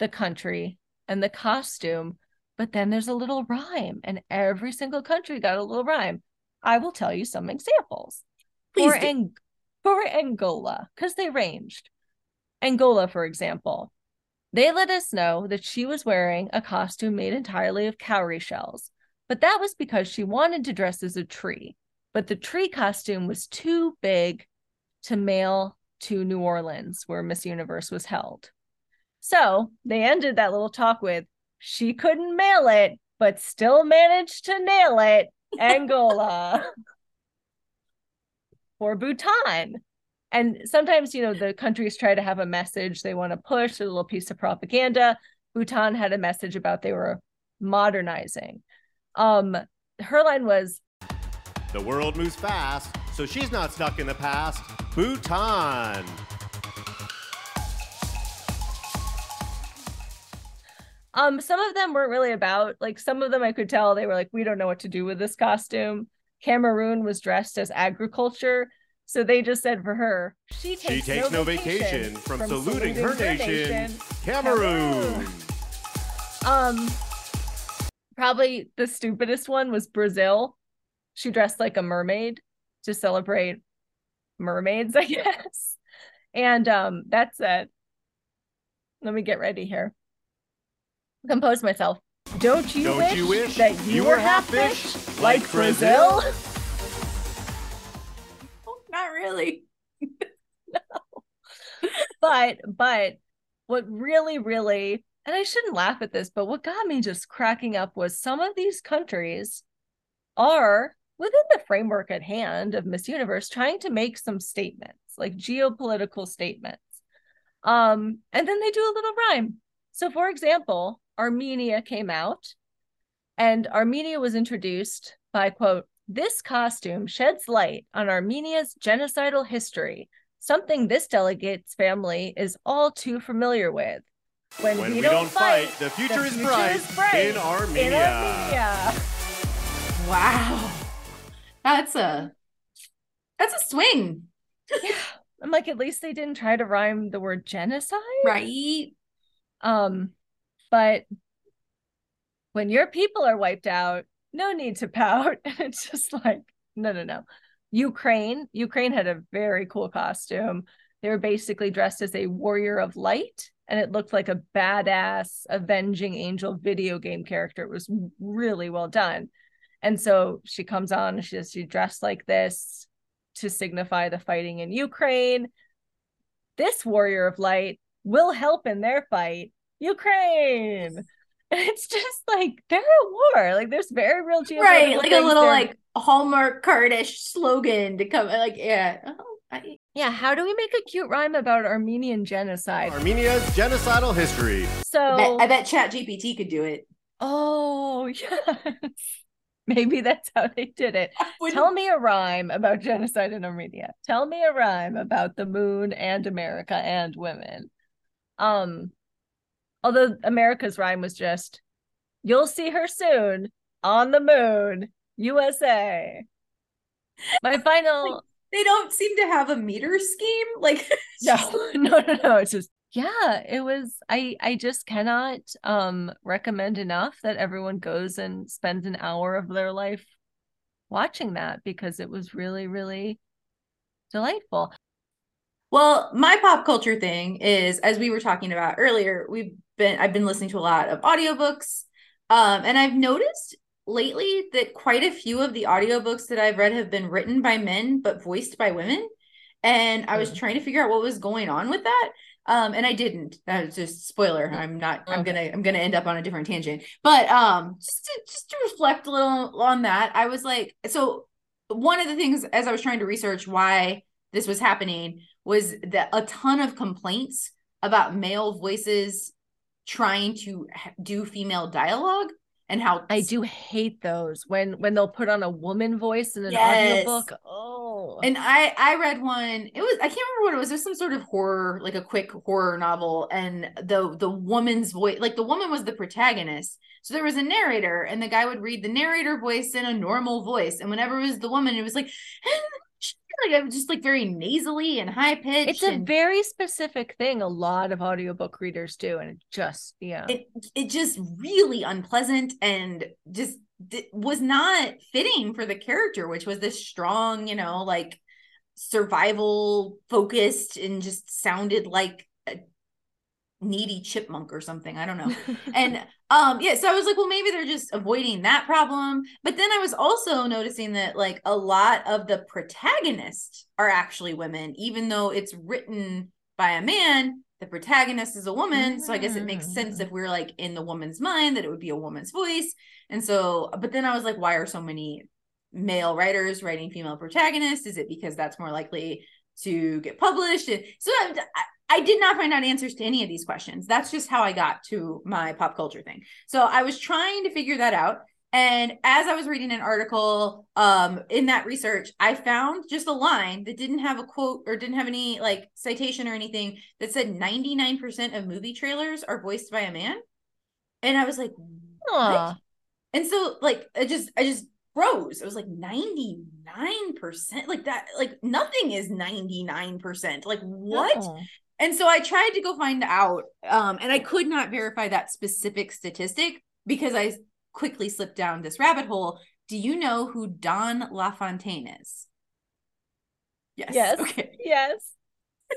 the country and the costume, but then there's a little rhyme, and every single country got a little rhyme. I will tell you some examples. Please for, do. Ang- for Angola, because they ranged. Angola, for example, they let us know that she was wearing a costume made entirely of cowrie shells, but that was because she wanted to dress as a tree. But the tree costume was too big to mail to New Orleans, where Miss Universe was held. So they ended that little talk with she couldn't mail it, but still managed to nail it. Angola or Bhutan. And sometimes, you know, the countries try to have a message they want to push, a little piece of propaganda. Bhutan had a message about they were modernizing. Um, her line was, The world moves fast, so she's not stuck in the past. Bhutan. um, some of them weren't really about, like, some of them I could tell they were like, we don't know what to do with this costume. Cameroon was dressed as agriculture. So they just said for her, she takes, She takes no vacation from, saluting, her nation, Cameroon. Um, probably the stupidest one was Brazil. She dressed like a mermaid to celebrate mermaids, I guess. And um, that's it. Let me get ready here. Compose myself. Don't you, Don't wish, you wish that you, were half fish like Brazil? Oh, not really. No. But but what really really and i shouldn't laugh at this but what got me just cracking up was some of these countries are within the framework at hand of miss universe trying to make some statements like geopolitical statements um and then they do a little rhyme so for example armenia came out and armenia was introduced by quote this costume sheds light on armenia's genocidal history something this delegate's family is all too familiar with. When, When we, don't, fight, the future, is, bright is bright in Armenia. in Armenia. Wow. That's a that's a swing. yeah. I'm like, at least they didn't try to rhyme the word genocide. Right. Um, but when your people are wiped out, no need to pout. And it's just like, no, no, no. Ukraine, Ukraine had a very cool costume. They were basically dressed as a warrior of light, and it looked like a badass avenging angel video game character. It was really well done. And so she comes on and she she dressed like this to signify the fighting in Ukraine. This warrior of light will help in their fight, Ukraine. And it's just like they're at war. Like there's very real geopolitical Right. Like a little they're- like Hallmark cardish slogan to come like yeah. Oh, I, yeah. How do we make a cute rhyme about Armenian genocide? Armenia's genocidal history. So I bet, I bet ChatGPT could do it. oh yes, maybe that's how they did it. Tell me a rhyme about genocide in Armenia. Tell me a rhyme about the moon and America and women. Um, although America's rhyme was just, "You'll see her soon on the moon, USA." My final they don't seem to have a meter scheme. Like no, no, no, no. It's just yeah, it was I I just cannot um recommend enough that everyone goes and spends an hour of their life watching that because it was really, really delightful. Well, my pop culture thing is, as we were talking about earlier, we've been I've been listening to a lot of audiobooks. Um, and I've noticed lately that quite a few of the audiobooks that I've read have been written by men but voiced by women. and I was Hmm. trying to figure out what was going on with that. Um, and I didn't. That was just spoiler. I'm not. I'm gonna. I'm gonna end up on a different tangent. But um, just to just to reflect a little on that, I was like, so one of the things as I was trying to research why this was happening was that a ton of complaints about male voices trying to do female dialogue and how I do hate those when when they'll put on a woman voice in an Yes. audiobook. Oh, And I I read one. It was I can't remember what it was. It was some sort of horror, like a quick horror novel, and the the woman's voice, like the woman was the protagonist. So there was a narrator, and the guy would read the narrator voice in a normal voice, and whenever it was the woman, it was like, like was just like very nasally and high pitched. it's a and very specific thing. A lot of audiobook readers do, and it just yeah. it it just really unpleasant and just d- was not fitting for the character, which was this strong, you know, like survival focused and just sounded like a needy chipmunk or something. I don't know. and um yeah, so I was like, well, maybe they're just avoiding that problem. But then I was also noticing that like a lot of the protagonists are actually women, even though it's written by a man. The protagonist is a woman, so I guess it makes sense Mm. if we're like in the woman's mind that it would be a woman's voice. And so, but then I was like, why are so many male writers writing female protagonists? Is it because that's more likely to get published? And So I, I did not find out answers to any of these questions. That's just how I got to my pop culture thing. So I was trying to figure that out. And as I was reading an article um, in that research, I found just a line that didn't have a quote or didn't have any like citation or anything that said 99% of movie trailers are voiced by a man. And I was like, and so like I just I just froze. It was like 99%. Like that, like nothing is 99%. Like what? No. And so I tried to go find out, um, and I could not verify that specific statistic because I quickly slipped down this rabbit hole. Do you know who Don LaFontaine is? Yes. Yes. Okay. Yes.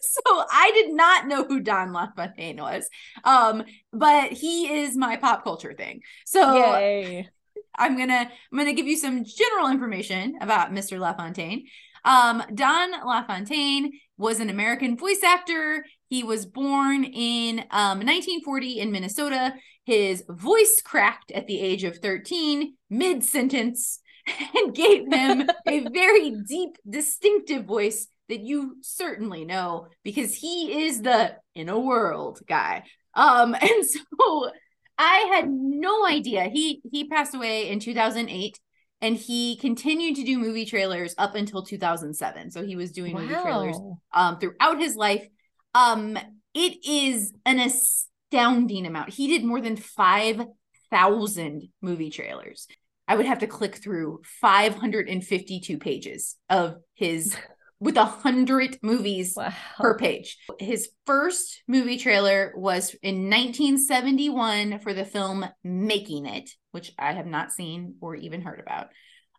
So I did not know who Don LaFontaine was. Um, but he is my pop culture thing. So Yay. I'm gonna I'm gonna give you some general information about Mr. LaFontaine. Um, Don LaFontaine was an American voice actor. He was born in um, 1940 in Minnesota. His voice cracked at the age of 13, mid sentence, and gave him a very deep, distinctive voice that you certainly know because he is the in a world guy. Um, and so I had no idea. He he passed away in 2008 and he continued to do movie trailers up until 2007. So he was doing movie trailers um throughout his life. Um it is an astounding amount. He did more than 5,000 movie trailers. I would have to click through 552 pages of his with a hundred movies Wow. per page. His first movie trailer was in 1971 for the film Making It, which I have not seen or even heard about.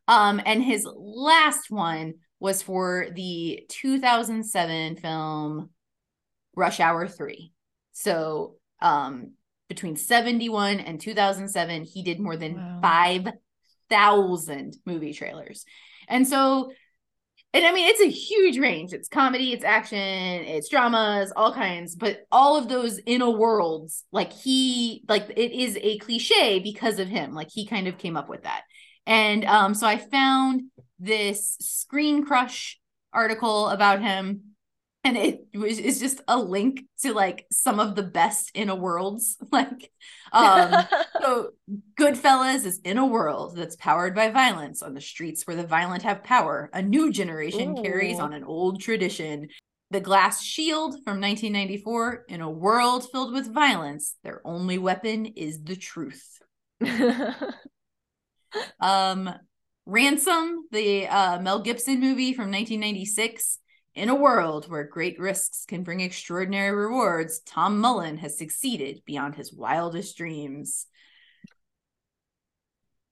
Um, and his last one was for the 2007 film Rush Hour 3. So, um, between 71 and 2007, he did more than Wow. 5,000 movie trailers. And so, and I mean, it's a huge range. It's comedy, it's action, it's dramas, all kinds, but all of those inner worlds, like he, like it is a cliche because of him. Like he kind of came up with that. And um, so I found this ScreenCrush article about him. And it was it's just a link to like some of the best in a worlds. Like um so Goodfellas is in a world that's powered by violence on the streets where the violent have power. A new generation carries on an old tradition. The Glass Shield from 1994 in a world filled with violence, their only weapon is the truth. Um Ransom, the uh, Mel Gibson movie from 1996. In a world where great risks can bring extraordinary rewards, Tom Mullen has succeeded beyond his wildest dreams.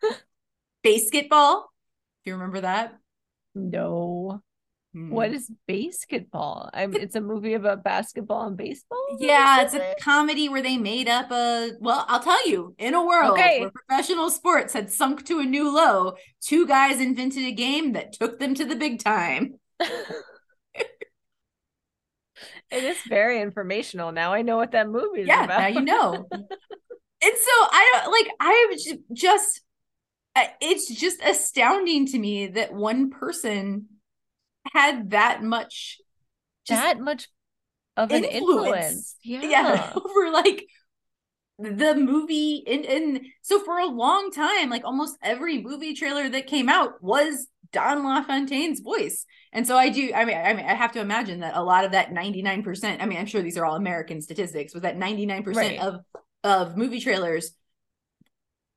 BASEketball. Do you remember that? no. Hmm. What is basketball? I'm it's a movie about basketball and baseball? Yeah, it's a comedy where they made up a. Well, I'll tell you. In a world Okay. where professional sports had sunk to a new low, two guys invented a game that took them to the big time. It is very informational. Now I know what that movie is yeah, about. now you know. and so I don't like. I was ju- just. uh, It's just astounding to me that one person had that much. That much of an influence. influence. Yeah. yeah over like the movie and and so for a long time like almost every movie trailer that came out was Don LaFontaine's voice. And so I do I mean I mean I have to imagine that a lot of that 99% I mean I'm sure these are all American statistics was that 99% Right. of of movie trailers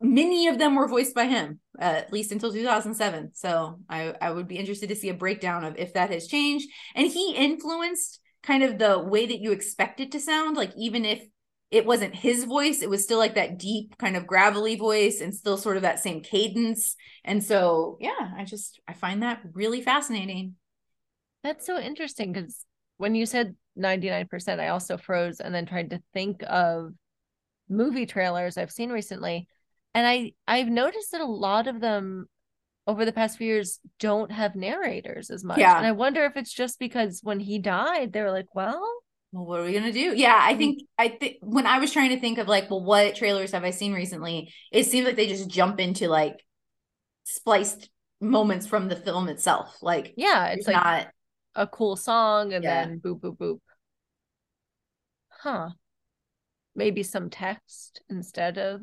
many of them were voiced by him uh, at least until 2007 so I I would be interested to see a breakdown of if that has changed. And he influenced kind of the way that you expect it to sound like even if it wasn't his voice it was still like that deep kind of gravelly voice and still sort of that same cadence and so yeah i just i find that really fascinating That's so interesting because when you said 99%, I also froze and then tried to think of movie trailers I've seen recently. And I I've noticed that a lot of them over the past few years don't have narrators as much. Yeah. And I wonder if it's just because when he died, they were like, well, well what are we gonna do yeah Mm. i think i think when i was trying to think of like well what trailers have i seen recently it seems like they just jump into like spliced moments from the film itself like yeah, it's it's like not a cool song and Yeah. then boop boop boop. Huh. Maybe some text instead of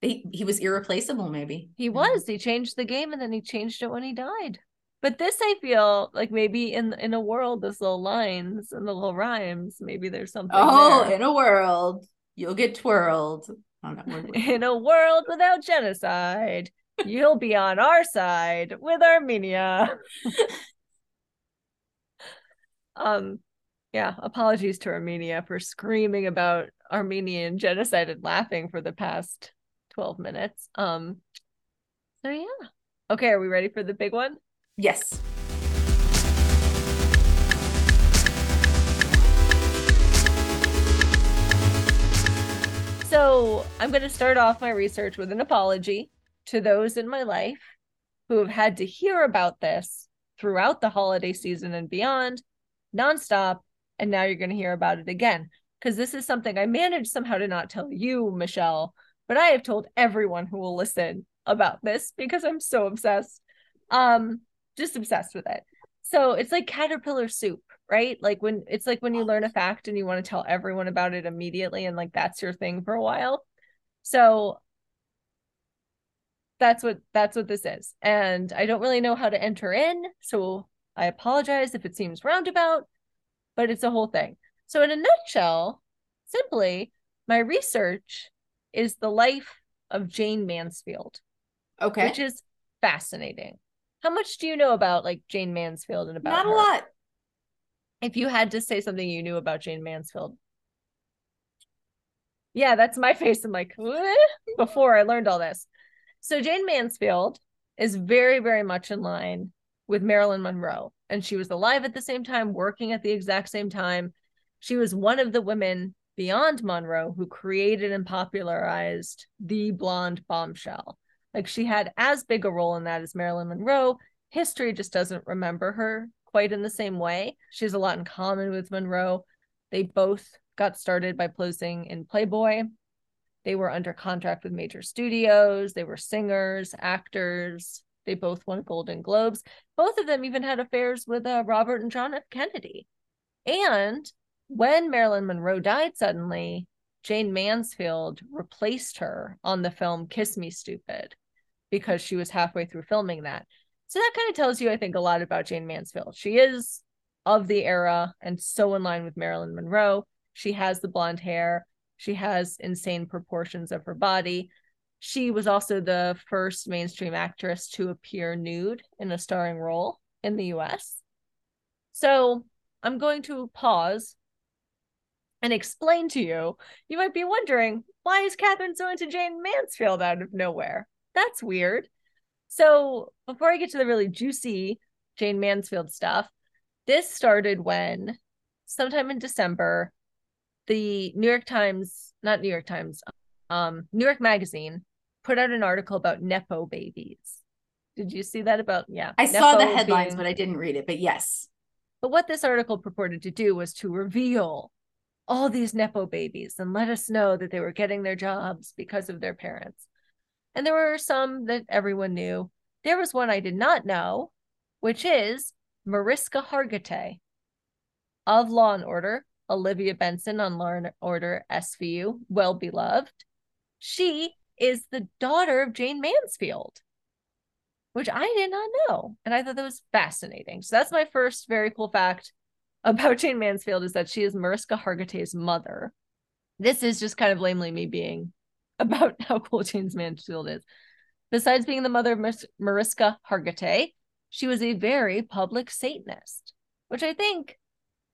he, he was irreplaceable maybe He was. He changed the game and then he changed it when he died. But this I feel like maybe in in a world, those little lines and the little rhymes, maybe there's something. oh there. in a world you'll get twirled I don't know, we're- we're- in a world without genocide, you'll be on our side with Armenia. um yeah, apologies to Armenia for screaming about Armenian genocide and laughing for the past 12 minutes. Um so yeah. Okay, are we ready for the big one? Yes So I'm going to start off my research with an apology to those in my life who have had to hear about this throughout the holiday season and beyond, nonstop. And now you're going to hear about it again. Because this is something I managed somehow to not tell you, Michelle, but I have told everyone who will listen about this because I'm so obsessed. Um, just obsessed with it. So it's like caterpillar soup, right? Like when it's like when you learn a fact and you want to tell everyone about it immediately, and like that's your thing for a while. So that's what that's what this is. And I don't really know how to enter in, so I apologize if it seems roundabout, but it's a whole thing. So in a nutshell, simply, my research is the life of Jayne Mansfield okay which is fascinating. How much do you know about like Jayne Mansfield and about not a lot If you had to say something you knew about Jayne Mansfield. Yeah, that's my face. I'm like, "What?" before I learned all this. So Jayne Mansfield is very, very much in line with Marilyn Monroe. And she was alive at the same time, working at the exact same time. She was one of the women beyond Monroe who created and popularized the blonde bombshell. Like she had as big a role in that as Marilyn Monroe. History just doesn't remember her quite in the same way. She has a lot in common with Monroe. They both got started by posing in Playboy. They were under contract with major studios. They were singers, actors. They both won Golden Globes. Both of them even had affairs with uh, Robert and John F. Kennedy. And when Marilyn Monroe died suddenly, Jayne Mansfield replaced her on the film Kiss Me Stupid because she was halfway through filming that. So that kind of tells you, I think, a lot about Jayne Mansfield. She is of the era and so in line with Marilyn Monroe. She has the blonde hair, she has insane proportions of her body. She was also the first mainstream actress to appear nude in a starring role in the US. So I'm going to pause and explain to you. You might be wondering, why is Catherine so into Jayne Mansfield out of nowhere? That's weird. So before I get to the really juicy Jayne Mansfield stuff, this started when sometime in December, the New York Times, not New York Times, um, New York Magazine put out an article about Nepo babies. Did you see that about? Yeah. I saw the headlines, being- but I didn't read it. But yes. But what this article purported to do was to reveal all these Nepo babies and let us know that they were getting their jobs because of their parents. And there were some that everyone knew. There was one I did not know, which is Mariska Hargitay of Law and Order, Olivia Benson on Law and Order SVU, well beloved. She is the daughter of Jayne Mansfield, which I did not know. And I thought that was fascinating. So that's my first very cool fact about Jayne Mansfield is that she is Mariska Hargitay's mother. This is just kind of lamely me being about how cool Jayne Mansfield is. Besides being the mother of Mariska Hargitay, she was a very public Satanist, which I think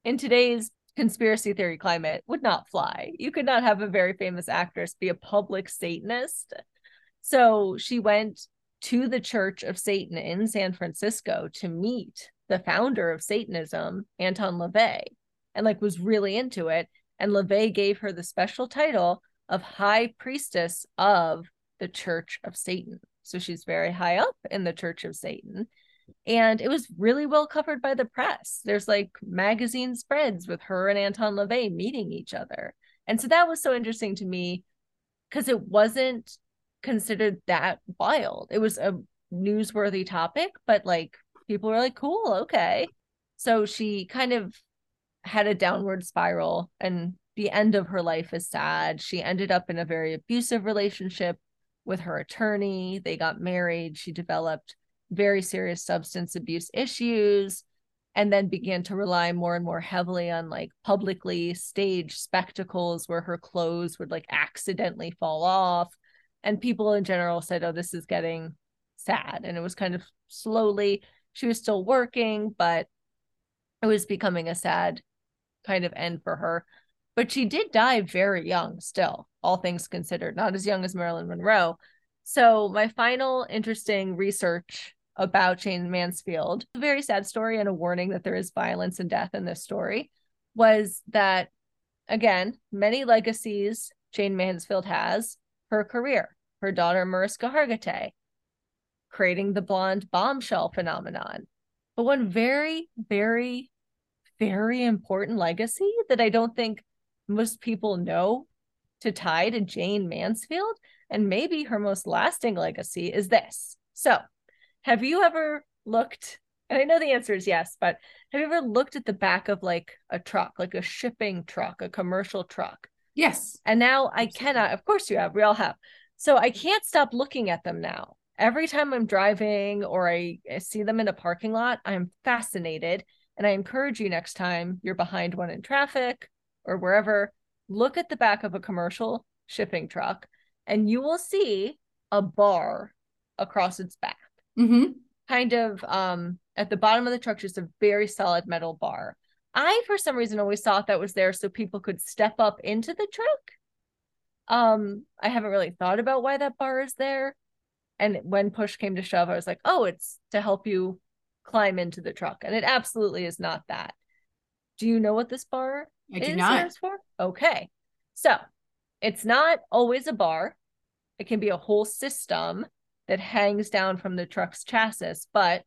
in today's conspiracy theory climate would not fly. You could not have a very famous actress be a public Satanist. So she went to the Church of Satan in San Francisco to meet the founder of Satanism, Anton LaVey, and like was really into it. And LaVey gave her the special title of High Priestess of the Church of Satan. So she's very high up in the Church of Satan. And it was really well covered by the press. There's like magazine spreads with her and Anton LaVey meeting each other. And so that was so interesting to me because it wasn't considered that wild. It was a newsworthy topic, but like people were like, cool, okay. So she kind of had a downward spiral, and the end of her life is sad. She ended up in a very abusive relationship with her attorney. They got married. She developed very serious substance abuse issues and then began to rely more and more heavily on like publicly staged spectacles where her clothes would like accidentally fall off and people in general said oh this is getting sad and it was kind of slowly she was still working, but it was becoming a sad kind of end for her. But she did die very young, still, all things considered, not as young as Marilyn Monroe. So, my final interesting research about Jayne Mansfield, a very sad story and a warning that there is violence and death in this story, was that, again, many legacies Jayne Mansfield has her career, her daughter Mariska Hargitay, creating the blonde bombshell phenomenon. But one very, very, very important legacy that I don't think most people know to tie to Jayne Mansfield, and maybe her most lasting legacy is this. So, have you ever looked? And I know the answer is yes, but have you ever looked at the back of like a truck, like a shipping truck, a commercial truck? Yes. And now I cannot, of course you have, we all have. So I can't stop looking at them now every time I'm driving or I, see them in a parking lot, I'm fascinated. And I encourage you next time you're behind one in traffic or wherever, look at the back of a commercial shipping truck and you will see a bar across its back. Mm-hmm. Kind of um, at the bottom of the truck, just a very solid metal bar. I, for some reason, always thought that was there so people could step up into the truck. Um, I haven't really thought about why that bar is there and when push came to shove, I was like, oh, it's to help you climb into the truck. And it absolutely is not that. Do you know what this bar I do not. for? Okay. So it's not always a bar. It can be a whole system that hangs down from the truck's chassis, but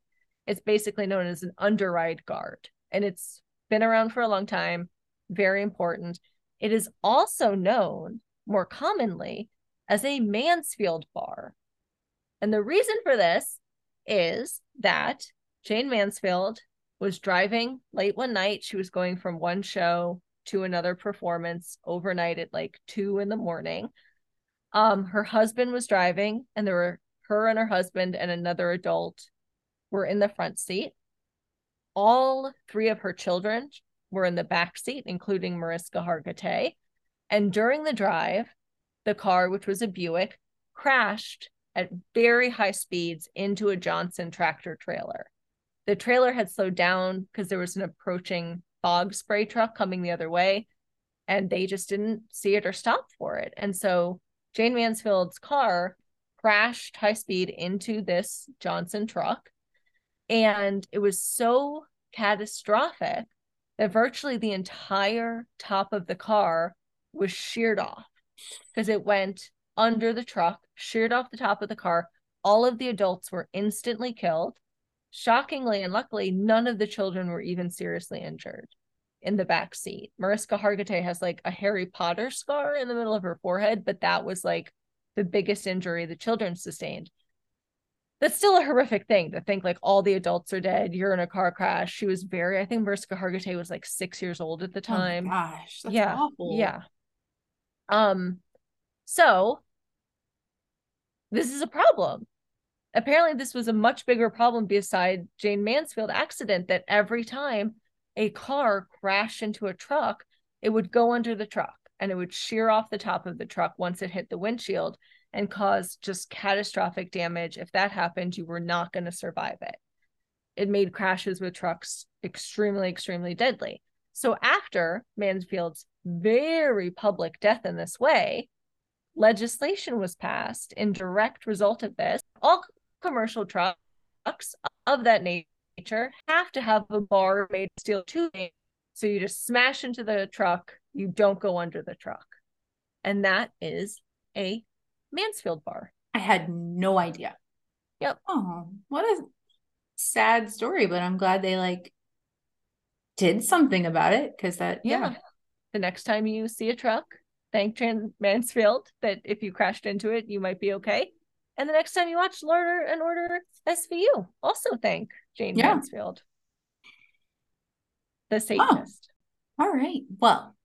it's basically known as an underride guard. And it's been around for a long time, very important. It is also known more commonly as a Mansfield bar. And the reason for this is that Jayne Mansfield was driving late one night. She was going from one show to another performance overnight at like two in the morning. Um, her husband was driving, and there were her and her husband and another adult were in the front seat. All three of her children were in the back seat, including Mariska Hargitay. And during the drive, the car, which was a Buick, crashed at very high speeds into a Johnson tractor trailer. The trailer had slowed down because there was an approaching fog spray truck coming the other way, and they just didn't see it or stop for it. And so Jayne Mansfield's car crashed high speed into this Johnson truck. And it was so catastrophic that virtually the entire top of the car was sheared off because it went under the truck, sheared off the top of the car. All of the adults were instantly killed. shockingly and luckily, none of the children were even seriously injured in the back seat. Mariska Hargitay has like a Harry Potter scar in the middle of her forehead, but that was like the biggest injury the children sustained. That's still a horrific thing to think like all the adults are dead. You're in a car crash. She was very, I think Mariska Hargitay was like six years old at the time. Oh gosh, that's yeah, awful. yeah. Um, so this is a problem. Apparently, this was a much bigger problem beside Jayne Mansfield accident that every time a car crashed into a truck, it would go under the truck and it would shear off the top of the truck once it hit the windshield and cause just catastrophic damage. If that happened, you were not going to survive it. It made crashes with trucks extremely, extremely deadly. So, after Mansfield's very public death in this way, legislation was passed in direct result of this. All commercial trucks of that nature have to have a bar made of steel tubing. So you just smash into the truck, you don't go under the truck. And that is a Mansfield bar. I had no idea. Yep. Oh, what a sad story, but I'm glad they like did something about it because that Yeah. yeah. The next time you see a truck, thank Jayne Mansfield that if you crashed into it, you might be okay. And the next time you watch Order and Order SVU, also thank Jayne Yeah. Mansfield, the Satanist. All right. Well,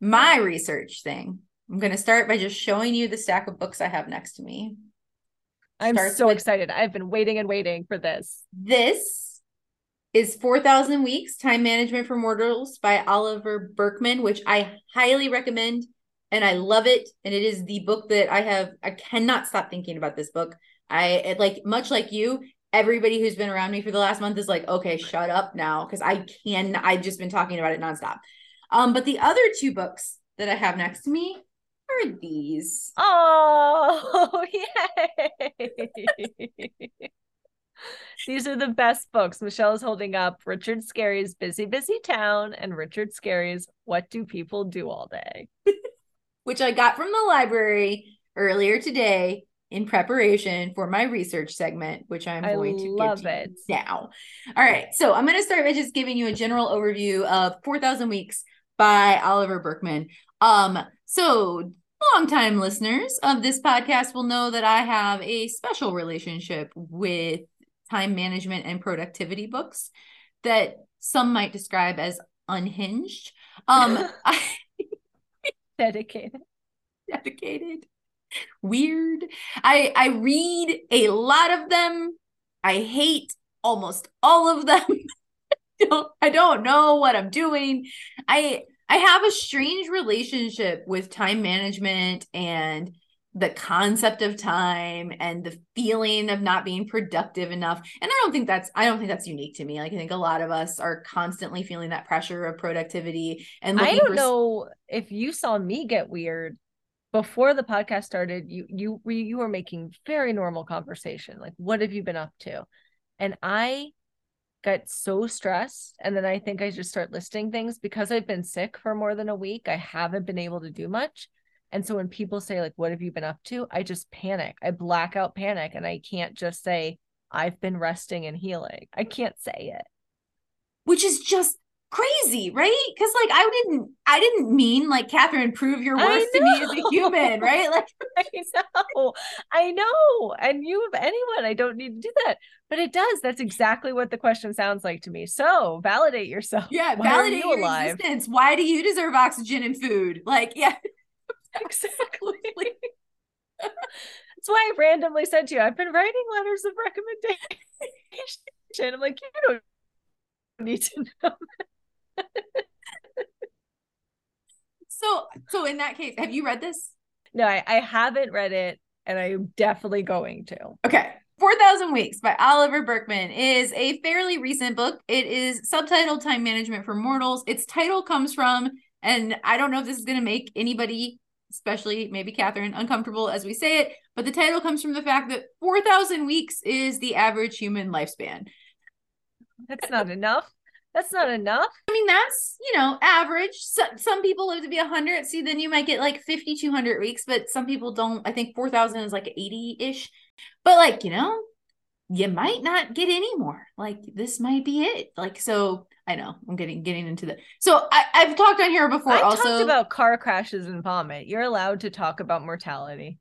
my research thing. I'm going to start by just showing you the stack of books I have next to me. I'm starts so with- excited. I've been waiting and waiting for this. This is 4,000 Weeks Time Management for Mortals by Oliver Burkeman, which I highly recommend and I love it. And it is the book that I have, I cannot stop thinking about this book. I it, like, much like you, everybody who's been around me for the last month is like, okay, shut up now. Cause I can, I've just been talking about it nonstop. Um, but the other two books that I have next to me are these. Oh, yay! These are the best books. Michelle is holding up Richard Scarry's Busy, Busy Town and Richard Scarry's What Do People Do All Day? which I got from the library earlier today in preparation for my research segment, which I'm I going to love give it. now. All right, so I'm going to start by just giving you a general overview of 4,000 Weeks by Oliver Burkeman. Um, so longtime listeners of this podcast will know that I have a special relationship with time management and productivity books that some might describe as unhinged. Um, I Dedicated. dedicated. Weird. I i read a lot of them. I hate almost all of them. I don't know what i'm doing. I i have a strange relationship with time management and the concept of time and the feeling of not being productive enough and i don't think that's i don't think that's unique to me like i think a lot of us are constantly feeling that pressure of productivity and I don't for know if you saw me get weird before the podcast started. You you we you were making very normal conversation. Like, what have you been up to? And I got so stressed, and then I think I just start listing things because I've been sick for more than a week. I haven't been able to do much. And so when people say like, "What have you been up to?" I just panic. I black out panic, and I can't just say I've been resting and healing. I can't say it. which is just crazy, right? Because like I didn't, I didn't mean like Catherine, prove your worth to me as a human, right? Like I know, I know. And you of anyone, I don't need to do that. But it does. That's exactly what the question sounds like to me. So validate yourself. yeah, Why validate you your alive? existence. Why do you deserve oxygen and food? Like, yeah, Exactly. That's why I randomly said to you, I've been writing letters of recommendation. I'm like, you don't need to know. so so in that case, have you read this? No, I, I haven't read it and I'm definitely going to. Okay. 4,000 Weeks by Oliver Burkeman is a fairly recent book. It is subtitled Time Management for Mortals. Its title comes from, and I don't know if this is going to make anybody, especially maybe Catherine, uncomfortable as we say it, but the title comes from the fact that 4,000 weeks is the average human lifespan. That's not enough. That's not enough. I mean, that's, you know, average. So, some people live to be 100. See, then you might get like 5,200 weeks, but some people don't. I think 4,000 is like 80 ish. But like, you know, you might not get any more. Like this might be it. Like so I know I'm getting getting into the so I, I've talked on here before I also talked about car crashes and vomit. You're allowed to talk about mortality.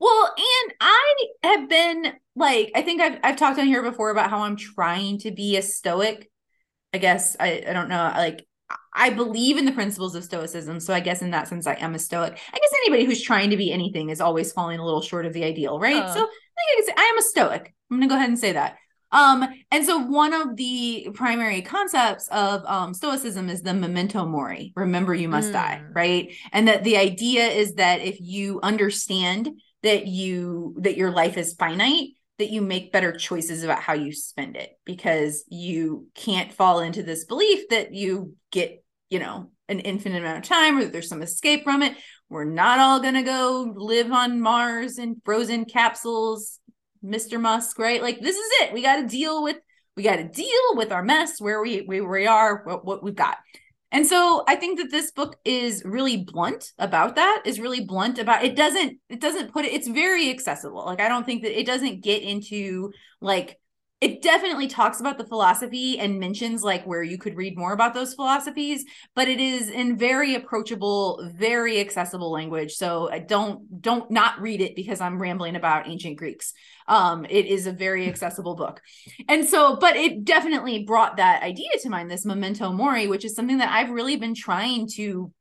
Well, and I have been like, I think I've I've talked on here before about how I'm trying to be a stoic. I guess I, I don't know. Like I believe in the principles of stoicism. So I guess in that sense I am a stoic. I guess anybody who's trying to be anything is always falling a little short of the ideal, right? So I think I can say I am a stoic. I'm gonna go ahead and say that. Um, and so one of the primary concepts of um, stoicism is the memento mori, remember you must die, Mm. right? And that the idea is that if you understand that you that your life is finite that you make better choices about how you spend it because you can't fall into this belief that you get you know an infinite amount of time or that there's some escape from it we're not all going to go live on mars in frozen capsules mr musk right? Like this is it. We got to deal with we got to deal with our mess where we where we are what, what we've got. And so I think that this book is really blunt about that, is really blunt about it doesn't it doesn't put it it's very accessible. Like I don't think that it doesn't get into like it definitely talks about the philosophy and mentions like where you could read more about those philosophies, but it is in very approachable, very accessible language. So don't don't not read it because I'm rambling about ancient Greeks. Um, it is a very accessible book. And so, but it definitely brought that idea to mind, this memento mori, which is something that I've really been trying to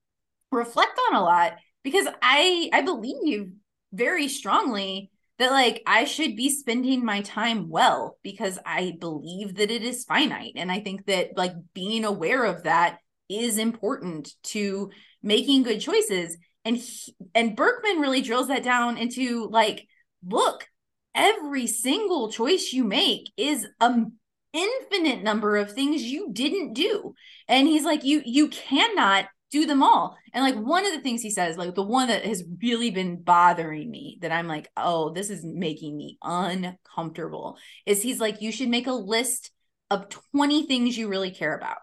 reflect on a lot because I I believe very strongly that like I should be spending my time well because I believe that it is finite. And I think that like being aware of that is important to making good choices. And he, and Burkeman really drills that down into like look every single choice you make is an infinite number of things you didn't do. And he's like you you cannot do them all and like one of the things he says like the one that has really been bothering me that i'm like oh this is making me uncomfortable is he's like you should make a list of 20 things you really care about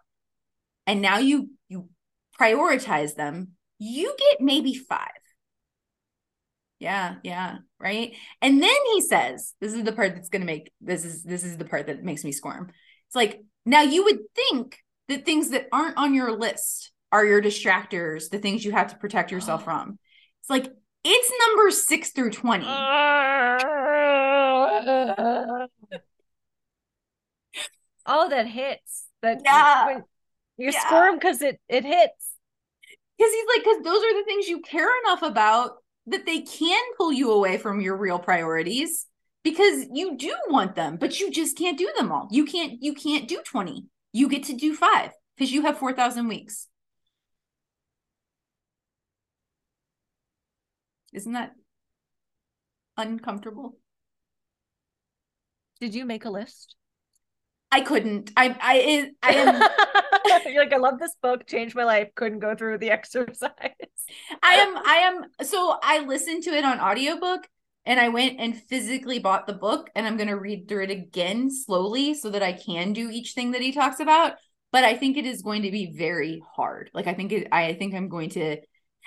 and now you you prioritize them you get maybe five yeah, yeah, right. And then he says, this is the part that's to make this is this is the part that makes me squirm. It's like, now you would think that things that aren't on your list are your distractors, the things you have to protect yourself from. It's like it's number 6 through 20. oh, that hits. That Yeah. you Yeah. squirm because it it hits. Because he's like, because those are the things you care enough about that they can pull you away from your real priorities because you do want them, but you just can't do them all. You can't, you can't do 20. You get to do five because you have 4,000 weeks. Isn't that uncomfortable? Did you make a list? I couldn't. I I I am You're like, I love this book, changed my life, couldn't go through the exercise. I am I am so I listened to it on audiobook and I went and physically bought the book and I'm going to read through it again slowly so that I can do each thing that he talks about but I think it is going to be very hard. Like I think it I think I'm going to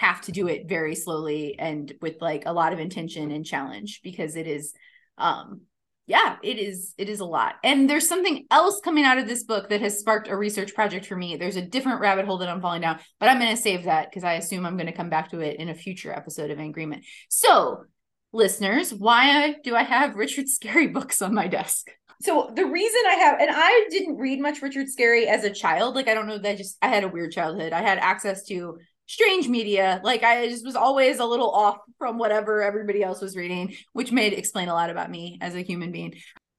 have to do it very slowly and with like a lot of intention and challenge because it is um yeah, it is it is a lot. And there's something else coming out of this book that has sparked a research project for me. There's a different rabbit hole that I'm falling down, but I'm going to save that because I assume I'm going to come back to it in a future episode of Agreement. So, listeners, why do I have Richard Scarry books on my desk? So the reason I have, and I didn't read much Richard Scarry as a child. Like I don't know that just I had a weird childhood. I had access to strange media. Like I just was always a little off from whatever everybody else was reading, which made explain a lot about me as a human being.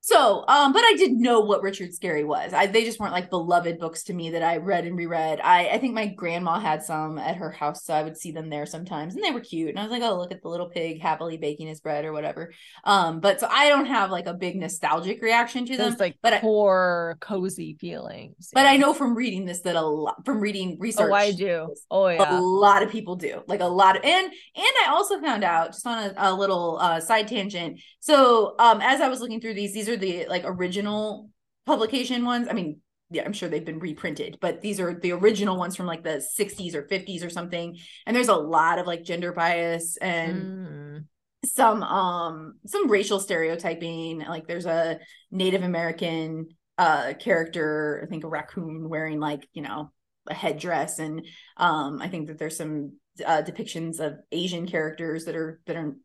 So, um, but I did know what Richard Scarry was. I they just weren't like beloved books to me that I read and reread. I I think my grandma had some at her house, so I would see them there sometimes, and they were cute. And I was like, oh, look at the little pig happily baking his bread or whatever. Um, but so I don't have like a big nostalgic reaction to them. Like but I- core cozy feelings. But. I know from reading this that a lot from reading research. Oh, I do. Oh yeah, A lot of people do, like a lot of, and and I also found out just on a, a little uh, side tangent. So, um, as I was looking through these, these are the like original publication ones. I mean, yeah, I'm sure they've been reprinted, but these are the original ones from like the 60s or 50s or something. And there's a lot of like gender bias and Mm. some um some racial stereotyping like there's a native american uh character i think a raccoon wearing like you know a headdress and um i think that there's some uh, depictions of asian characters that are that are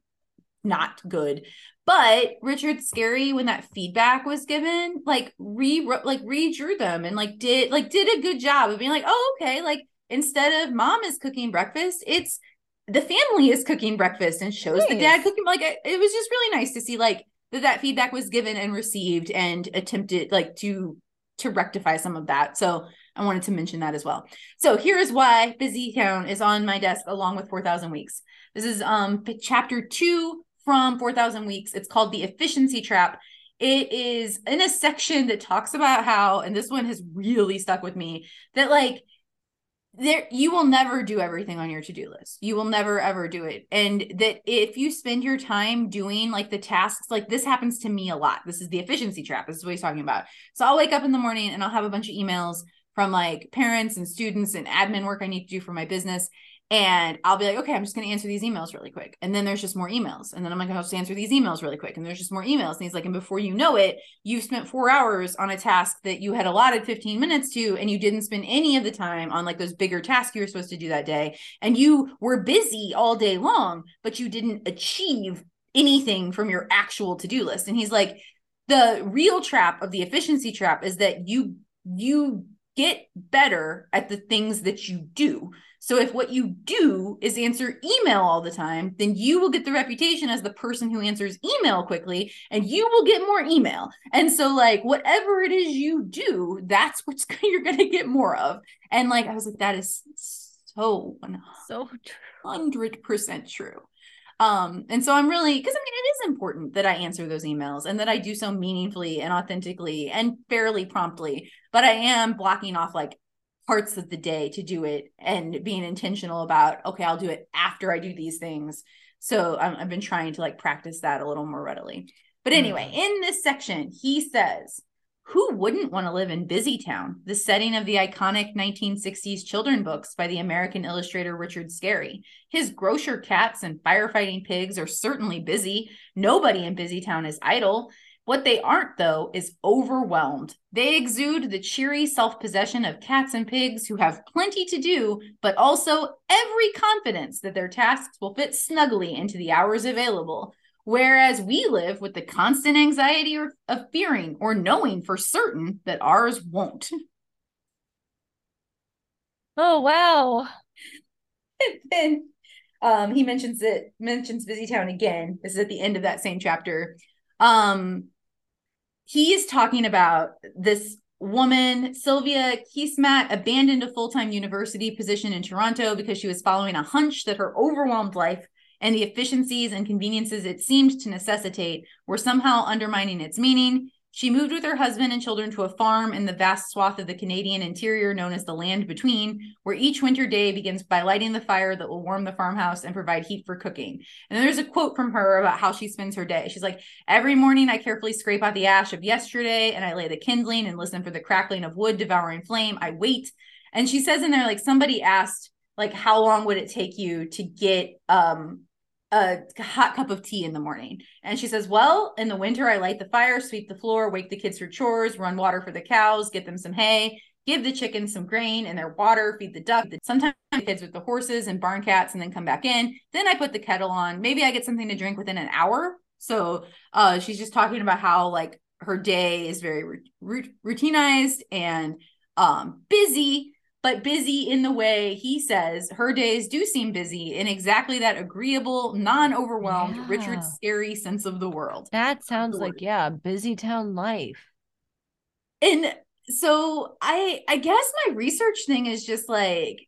not good but richard scarry when that feedback was given like re like redrew them and like did like did a good job of being like oh okay like instead of mom is cooking breakfast it's the family is cooking breakfast and shows nice. the dad cooking like it was just really nice to see like that that feedback was given and received and attempted like to to rectify some of that. So i wanted to mention that as well. So here is why busy town is on my desk along with 4000 weeks. This is um chapter two from 4000 weeks. It's called the efficiency trap. It is in a section that talks about how and this one has really stuck with me that like there you will never do everything on your to-do list. You will never ever do it. And that if you spend your time doing like the tasks like this happens to me a lot. This is the efficiency trap. This is what he's talking about. So i'll wake up in the morning and i'll have a bunch of emails from like parents and students and admin work i need to do for my business and I'll be like, okay, I'm just going to answer these emails really quick. And then there's just more emails. And then I'm like, I'll just answer these emails really quick. And there's just more emails. And he's like, and before you know it, you've spent four hours on a task that you had allotted 15 minutes to, and you didn't spend any of the time on like those bigger tasks you were supposed to do that day. And you were busy all day long, but you didn't achieve anything from your actual to do list. And he's like, the real trap of the efficiency trap is that you, you, get better at the things that you do so if what you do is answer email all the time, then you will get the reputation as the person who answers email quickly and you will get more email. And so like whatever it is you do, that's what you're going to get more of. And like I was like that is so so 100% true. Um, and so I'm really because I mean it is important that I answer those emails and that I do so meaningfully and authentically and fairly promptly. But I am blocking off like parts of the day to do it and being intentional about okay i'll do it after i do these things. So i have been trying to like practice that a little more readily. But anyway mm. in this section he says who wouldn't want to live in busy town? The setting of the iconic 1960s children books by the american illustrator richard scarry. His grocer cats and firefighting pigs are certainly busy. Nobody in busy town is idle what they aren't, though, is overwhelmed. They exude the cheery self possession of cats and pigs who have plenty to do, but also every confidence that their tasks will fit snugly into the hours available. Whereas we live with the constant anxiety of fearing or knowing for certain that ours won't. Oh, wow. and then um, he mentions it, mentions Busy Town again. This is at the end of that same chapter. Um, he's talking about this woman, Sylvia Keesmaat, abandoned a full time university position in Toronto because she was following a hunch that her overwhelmed life and the efficiencies and conveniences it seemed to necessitate were somehow undermining its meaning. She moved with her husband and children to a farm in the vast swath of the Canadian interior known as the Land Between, where each winter day begins by lighting the fire that will warm the farmhouse and provide heat for cooking. And there's a quote from her about how she spends her day. She's like, Every morning I carefully scrape out the ash of yesterday and I lay the kindling and listen for the crackling of wood devouring flame. I wait. And she says in there, like, somebody asked, like, how long would it take you to get um a hot cup of tea in the morning. And she says, Well, in the winter, I light the fire, sweep the floor, wake the kids for chores, run water for the cows, get them some hay, give the chickens some grain and their water, feed the duck. Sometimes the kids with the horses and barn cats, and then come back in. Then I put the kettle on. Maybe I get something to drink within an hour. So uh, she's just talking about how like her day is very routinized and um, busy but busy in the way he says her days do seem busy in exactly that agreeable, non overwhelmed, yeah. Richard Scarry sense of the world. That sounds like, yeah, busy town life. And so I I guess my research thing is just like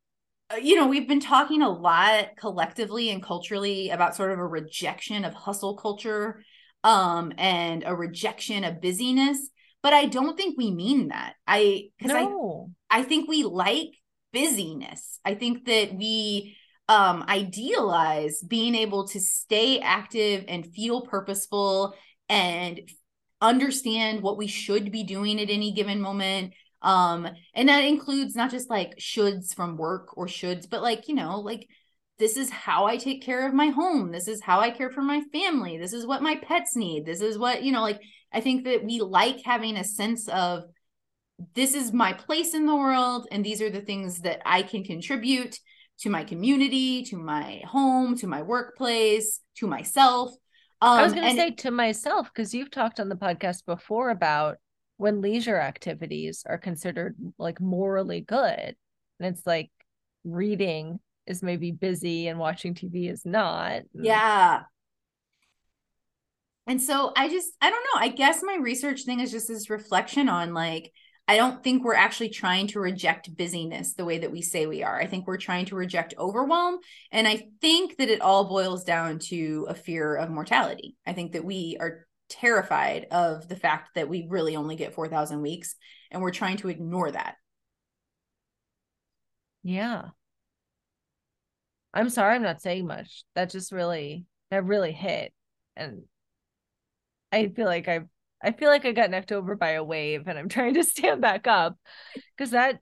uh, you know, we've been talking a lot collectively and culturally about sort of a rejection of hustle culture um and a rejection of busyness but I don't think we mean that. I because no. I I think we like busyness. I think that we um idealize being able to stay active and feel purposeful and understand what we should be doing at any given moment um and that includes not just like shoulds from work or shoulds but like you know like this is how I take care of my home. This is how I care for my family. This is what my pets need. This is what, you know, like I think that we like having a sense of this is my place in the world and these are the things that I can contribute to my community, to my home, to my workplace, to myself. Um, I was going to say to myself because you've talked on the podcast before about when leisure activities are considered like morally good and it's like reading is maybe busy and watching TV is not. Yeah. And so I just, I don't know. I guess my research thing is just this reflection on like, I don't think we're actually trying to reject busyness the way that we say we are. I think we're trying to reject overwhelm. And I think that it all boils down to a fear of mortality. I think that we are terrified of the fact that we really only get 4,000 weeks and we're trying to ignore that. Yeah. I'm sorry I'm not saying much. That just really that really hit. And I feel like I've I feel like I got knocked over by a wave and I'm trying to stand back up because that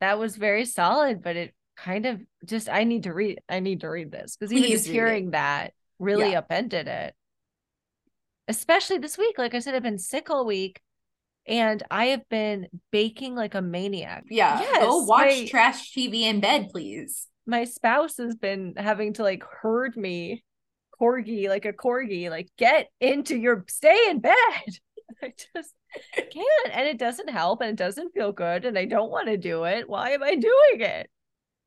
that was very solid, but it kind of just I need to read I need to read this because even just hearing it. that really yeah. upended it. Especially this week. Like I said, I've been sick all week and I have been baking like a maniac. Yeah. Yes, Go watch my, trash TV in bed, please. My spouse has been having to like herd me corgi, like a corgi, like get into your stay in bed. I just can't. And it doesn't help and it doesn't feel good. And I don't want to do it. Why am I doing it?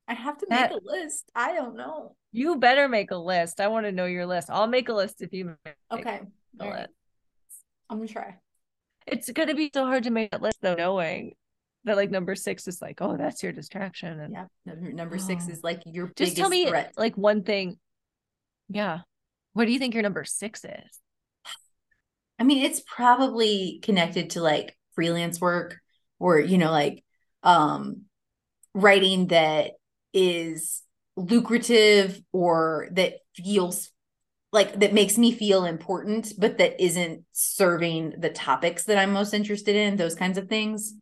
I have to that, make a list. I don't know. You better make a list. I want to know your list. I'll make a list if you make okay. a right. list. I'm gonna try. It's gonna be so hard to make that list though, knowing that like number six is like, oh, that's your distraction. And yeah, number, number oh. six is like your just tell me threat. like one thing. Yeah. What do you think your number six is? I mean, it's probably connected to like freelance work or, you know, like um writing that is lucrative or that feels like that makes me feel important, but that isn't serving the topics that I'm most interested in, those kinds of things.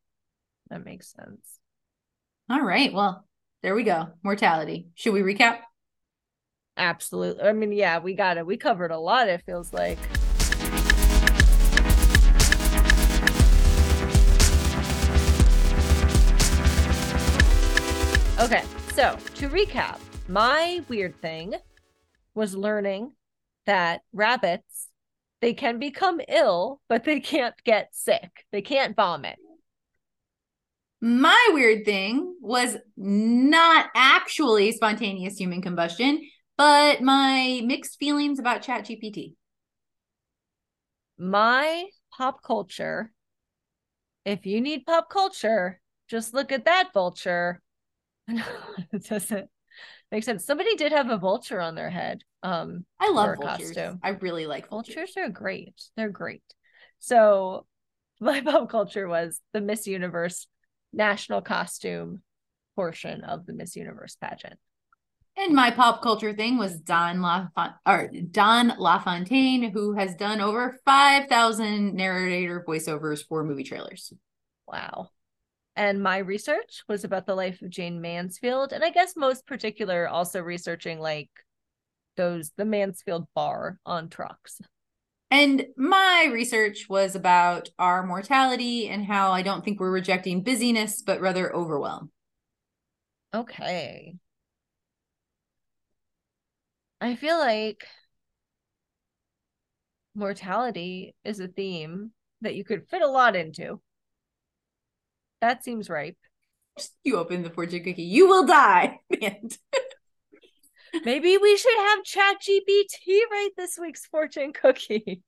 That makes sense. All right. Well, there we go. Mortality. Should we recap? Absolutely. I mean, yeah, we got it. We covered a lot, it feels like. Okay. So, to recap, my weird thing was learning that rabbits they can become ill, but they can't get sick. They can't vomit. My weird thing was not actually spontaneous human combustion, but my mixed feelings about ChatGPT. My pop culture, if you need pop culture, just look at that vulture. it doesn't make sense. Somebody did have a vulture on their head. Um, I love vultures. Costume. I really like vultures. Vultures are great. They're great. So my pop culture was the Miss Universe national costume portion of the Miss Universe pageant. And my pop culture thing was Don LaFont- or Don LaFontaine, who has done over 5,000 narrator voiceovers for movie trailers. Wow. And my research was about the life of Jayne Mansfield. And I guess most particular, also researching like those, the Mansfield bar on trucks. And my research was about our mortality and how I don't think we're rejecting busyness, but rather overwhelm. Okay. I feel like mortality is a theme that you could fit a lot into. That seems ripe. You open the fortune cookie, you will die. Maybe we should have ChatGPT write this week's fortune cookie.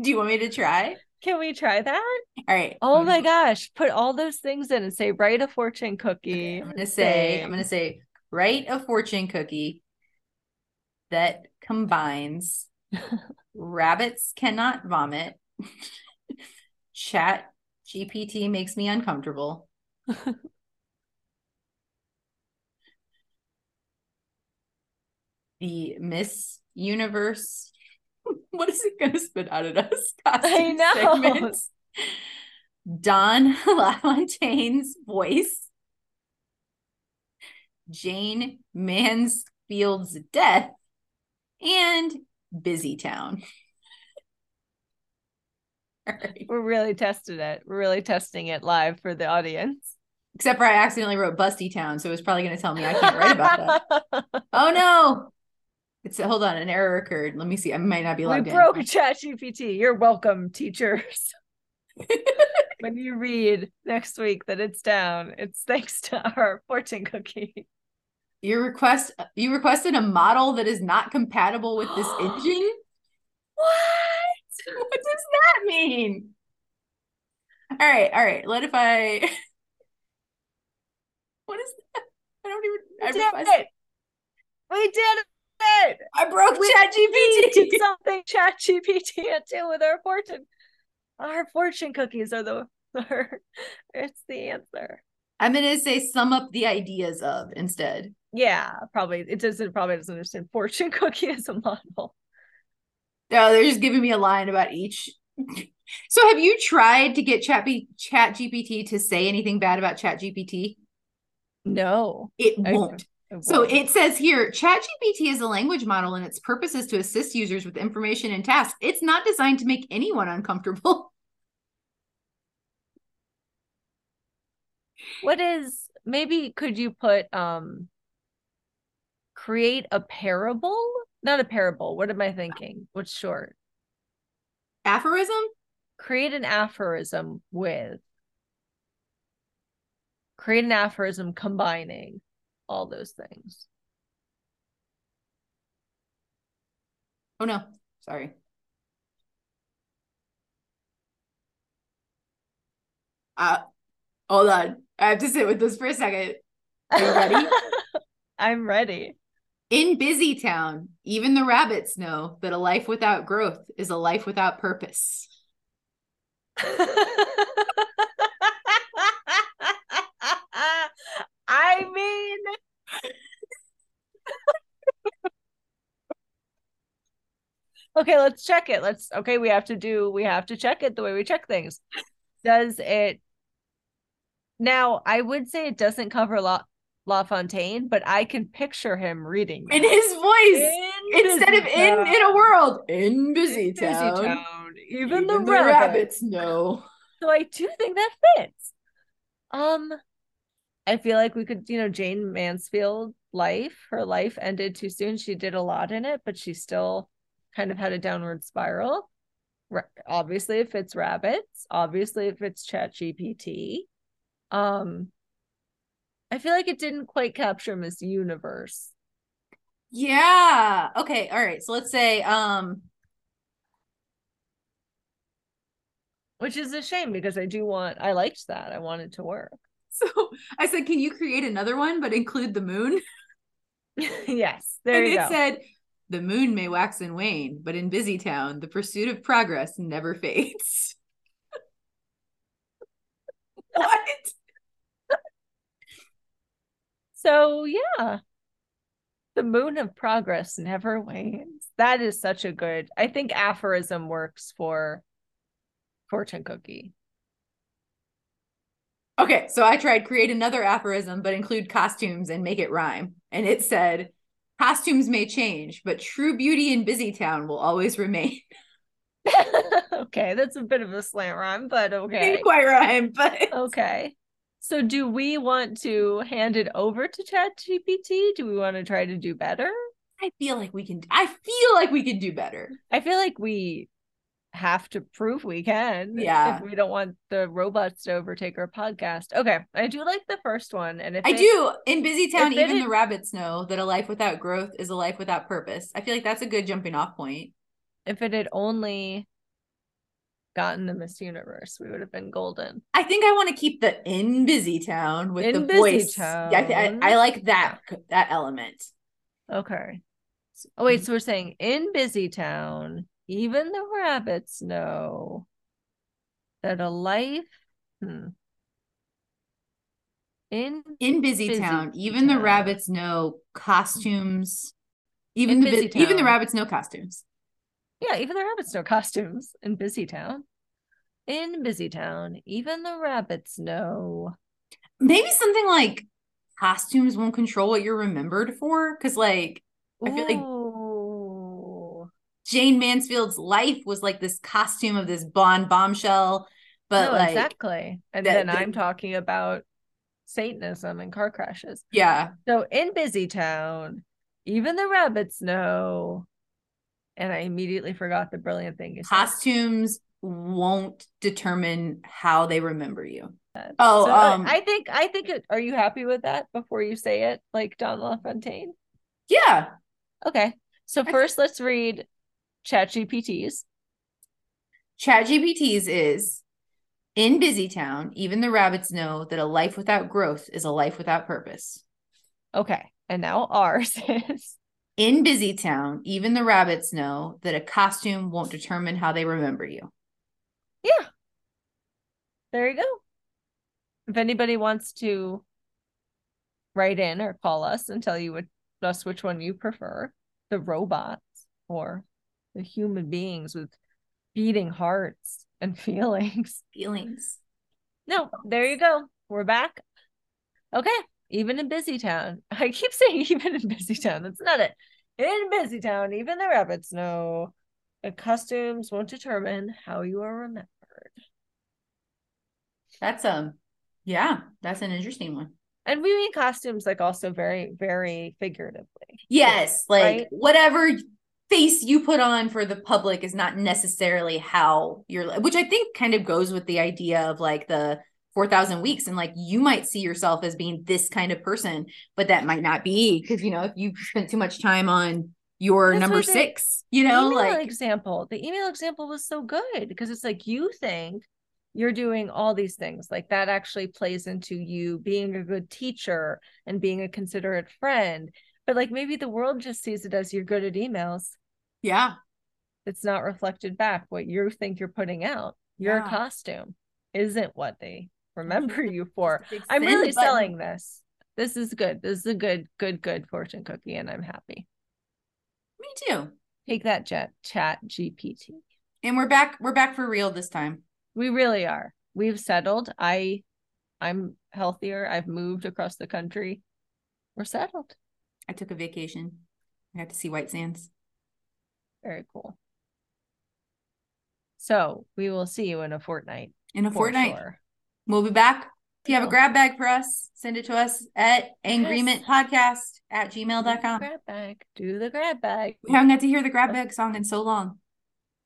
Do you want me to try? Can we try that? All right. Oh my gosh. Put all those things in and say, write a fortune cookie. Okay, I'm gonna say, I'm gonna say, write a fortune cookie that combines rabbits cannot vomit. Chat GPT makes me uncomfortable. the Miss Universe. What is it going to spit out at us? I know. Segments. Don LaFontaine's voice Jayne Mansfield's death, and Busy Town. We're really testing it. We're really testing it live for the audience. Except for I accidentally wrote Busty Town, so it was probably going to tell me I can't write about that. oh no! It's hold on, an error occurred. Let me see. I might not be logged we in. broke ChatGPT. You're welcome, teachers. when you read next week that it's down, it's thanks to our fortune cookie. Your request you requested a model that is not compatible with this engine? What? What does that mean? All right, all right. What if I What is that? I don't even We I did requested- it. We did it. I broke We ChatGPT. did something ChatGPT can't do with our fortune. Our fortune cookies are the are, it's the answer. I'm gonna say sum up the ideas of instead. Yeah, probably it doesn't probably doesn't understand fortune cookie as a model. No, they're just giving me a line about each. So have you tried to get Chat ChatGPT to say anything bad about ChatGPT? No. It won't. it So won't. it says here ChatGPT is a language model and its purpose is to assist users with information and tasks. It's not designed to make anyone uncomfortable. what is maybe could you put um create a parable? Not a parable. What am I thinking? What's short? Aphorism? Create an aphorism with create an aphorism combining all those things. Oh no, sorry. Uh hold on. I have to sit with this for a second. Are you ready? I'm ready. In Busy Town, even the rabbits know that a life without growth is a life without purpose. I mean, okay, let's check it. Let's, okay, we have to do, we have to check it the way we check things. Does it, now I would say it doesn't cover a La Fontaine, but I can picture him reading In his voice. In Instead Busy of in in a world. In Busy Busy Town. Town. Even, Even the, the rabbits. rabbits know. So I do think that fits. Um, I feel like we could, you know, Jayne Mansfield life, her life ended too soon. She did a lot in it, but she still kind of had a downward spiral. Ra- obviously, it fits rabbits. Obviously, it fits ChatGPT. Um, I feel like it didn't quite capture Miss Universe. Yeah. Okay. All right. So let's say um Which is a shame because I do want I liked that. I wanted to work. so I said, can you create another one but include the moon? yes, there you go. and you it go. said the moon may wax and wane, but in Busy Town, the pursuit of progress never fades. what? So yeah. The moon of progress never wanes. That is such a good. I think aphorism works for fortune cookie. Okay, so I tried create another aphorism, but include costumes and make it rhyme. And it said, costumes may change, but true beauty in Busy Town will always remain. okay, that's a bit of a slant rhyme, but okay. Didn't quite rhyme, but Okay. So do we want to hand it over to ChatGPT? Do we want to try to do better? I feel like we can. I feel like we can do better. I feel like we have to prove we can. Yeah. If we don't want the robots to overtake our podcast. Okay. I do like the first one. And if I it- do. In Busy Town, even the rabbits know that a life without growth is a life without purpose. I feel like that's a good jumping off point. if it had only gotten the Miss Universe, we would have been golden. I think I want to keep the in Busy Town with In the Busy voice. Yeah, I, thi- I, Town. I like that that element. Okay. Oh wait, so we're saying in Busy Town, even the rabbits know that a life hmm, in in busy, Busy town even the rabbits know costumes even In the Busy bu- even the rabbits know costumes yeah, even the rabbits know costumes in Busy Town. In Busy Town, even the rabbits know. maybe something like costumes won't control what you're remembered for? Because like I feel like Jayne Mansfield's life was like this costume of this blonde bombshell, but no, like exactly. And that- then I'm talking about Satanism and car crashes. yeah, So in Busy Town, even the rabbits know. And I immediately forgot the brilliant thing costumes won't determine how they remember you. Oh, So, um, I think I think it, are you happy with that before you say it like Don LaFontaine? yeah. Okay. So first let's read ChatGPT's. ChatGPT's is in Busy Town, even the rabbits know that a life without growth is a life without purpose. Okay. And now ours is In Busy Town, even the rabbits know that a costume won't determine how they remember you. Yeah. There you go. If anybody wants to write in or call us and tell you what, us which one you prefer, the robots or the human beings with beating hearts and feelings. Feelings. No, there you go. We're back. Okay. Even in Busy Town. I keep saying even in Busy Town. That's not it. In Busy Town, even the rabbits know that costumes won't determine how you are remembered. That's um yeah, that's an interesting one. And we mean costumes like also very, very figuratively. Yes, like Right? whatever face you put on for the public is not necessarily how you're which I think kind of goes with the idea of like the 4000 weeks and like you might see yourself as being this kind of person but that might not be because you know if you've spent too much time on your That's number they- 6 you The know like example. The email example was so good because it's like you think you're doing all these things. Like that actually plays into you being a good teacher and being a considerate friend. But like maybe the world just sees it as you're good at emails. yeah It's not reflected back what you think you're putting out. Your Yeah. costume isn't what they remember you for. Just a big I'm really button. selling this. This is good. This is a good, good, good fortune cookie, and I'm happy. me too Take that jet ChatGPT. and we're back we're back for real this time We really are. We've settled. I I'm healthier. I've moved across the country. We're settled. I took a vacation I got to see White Sands Very cool. So we will see you in a fortnight. in a fortnight sure. We'll be back. If you have a grab bag for us, send it to us at agreement podcast at gmail.com. grab bag. Do the grab bag. We haven't got to hear the grab bag song in so long.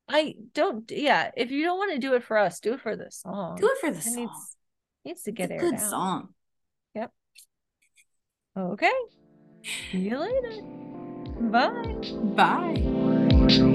I don't yeah, if you don't want to do it for us, do it for the song. Do it for the It song. needs needs to It's get a good out. song. Yep. Okay. See you later. Bye. Bye.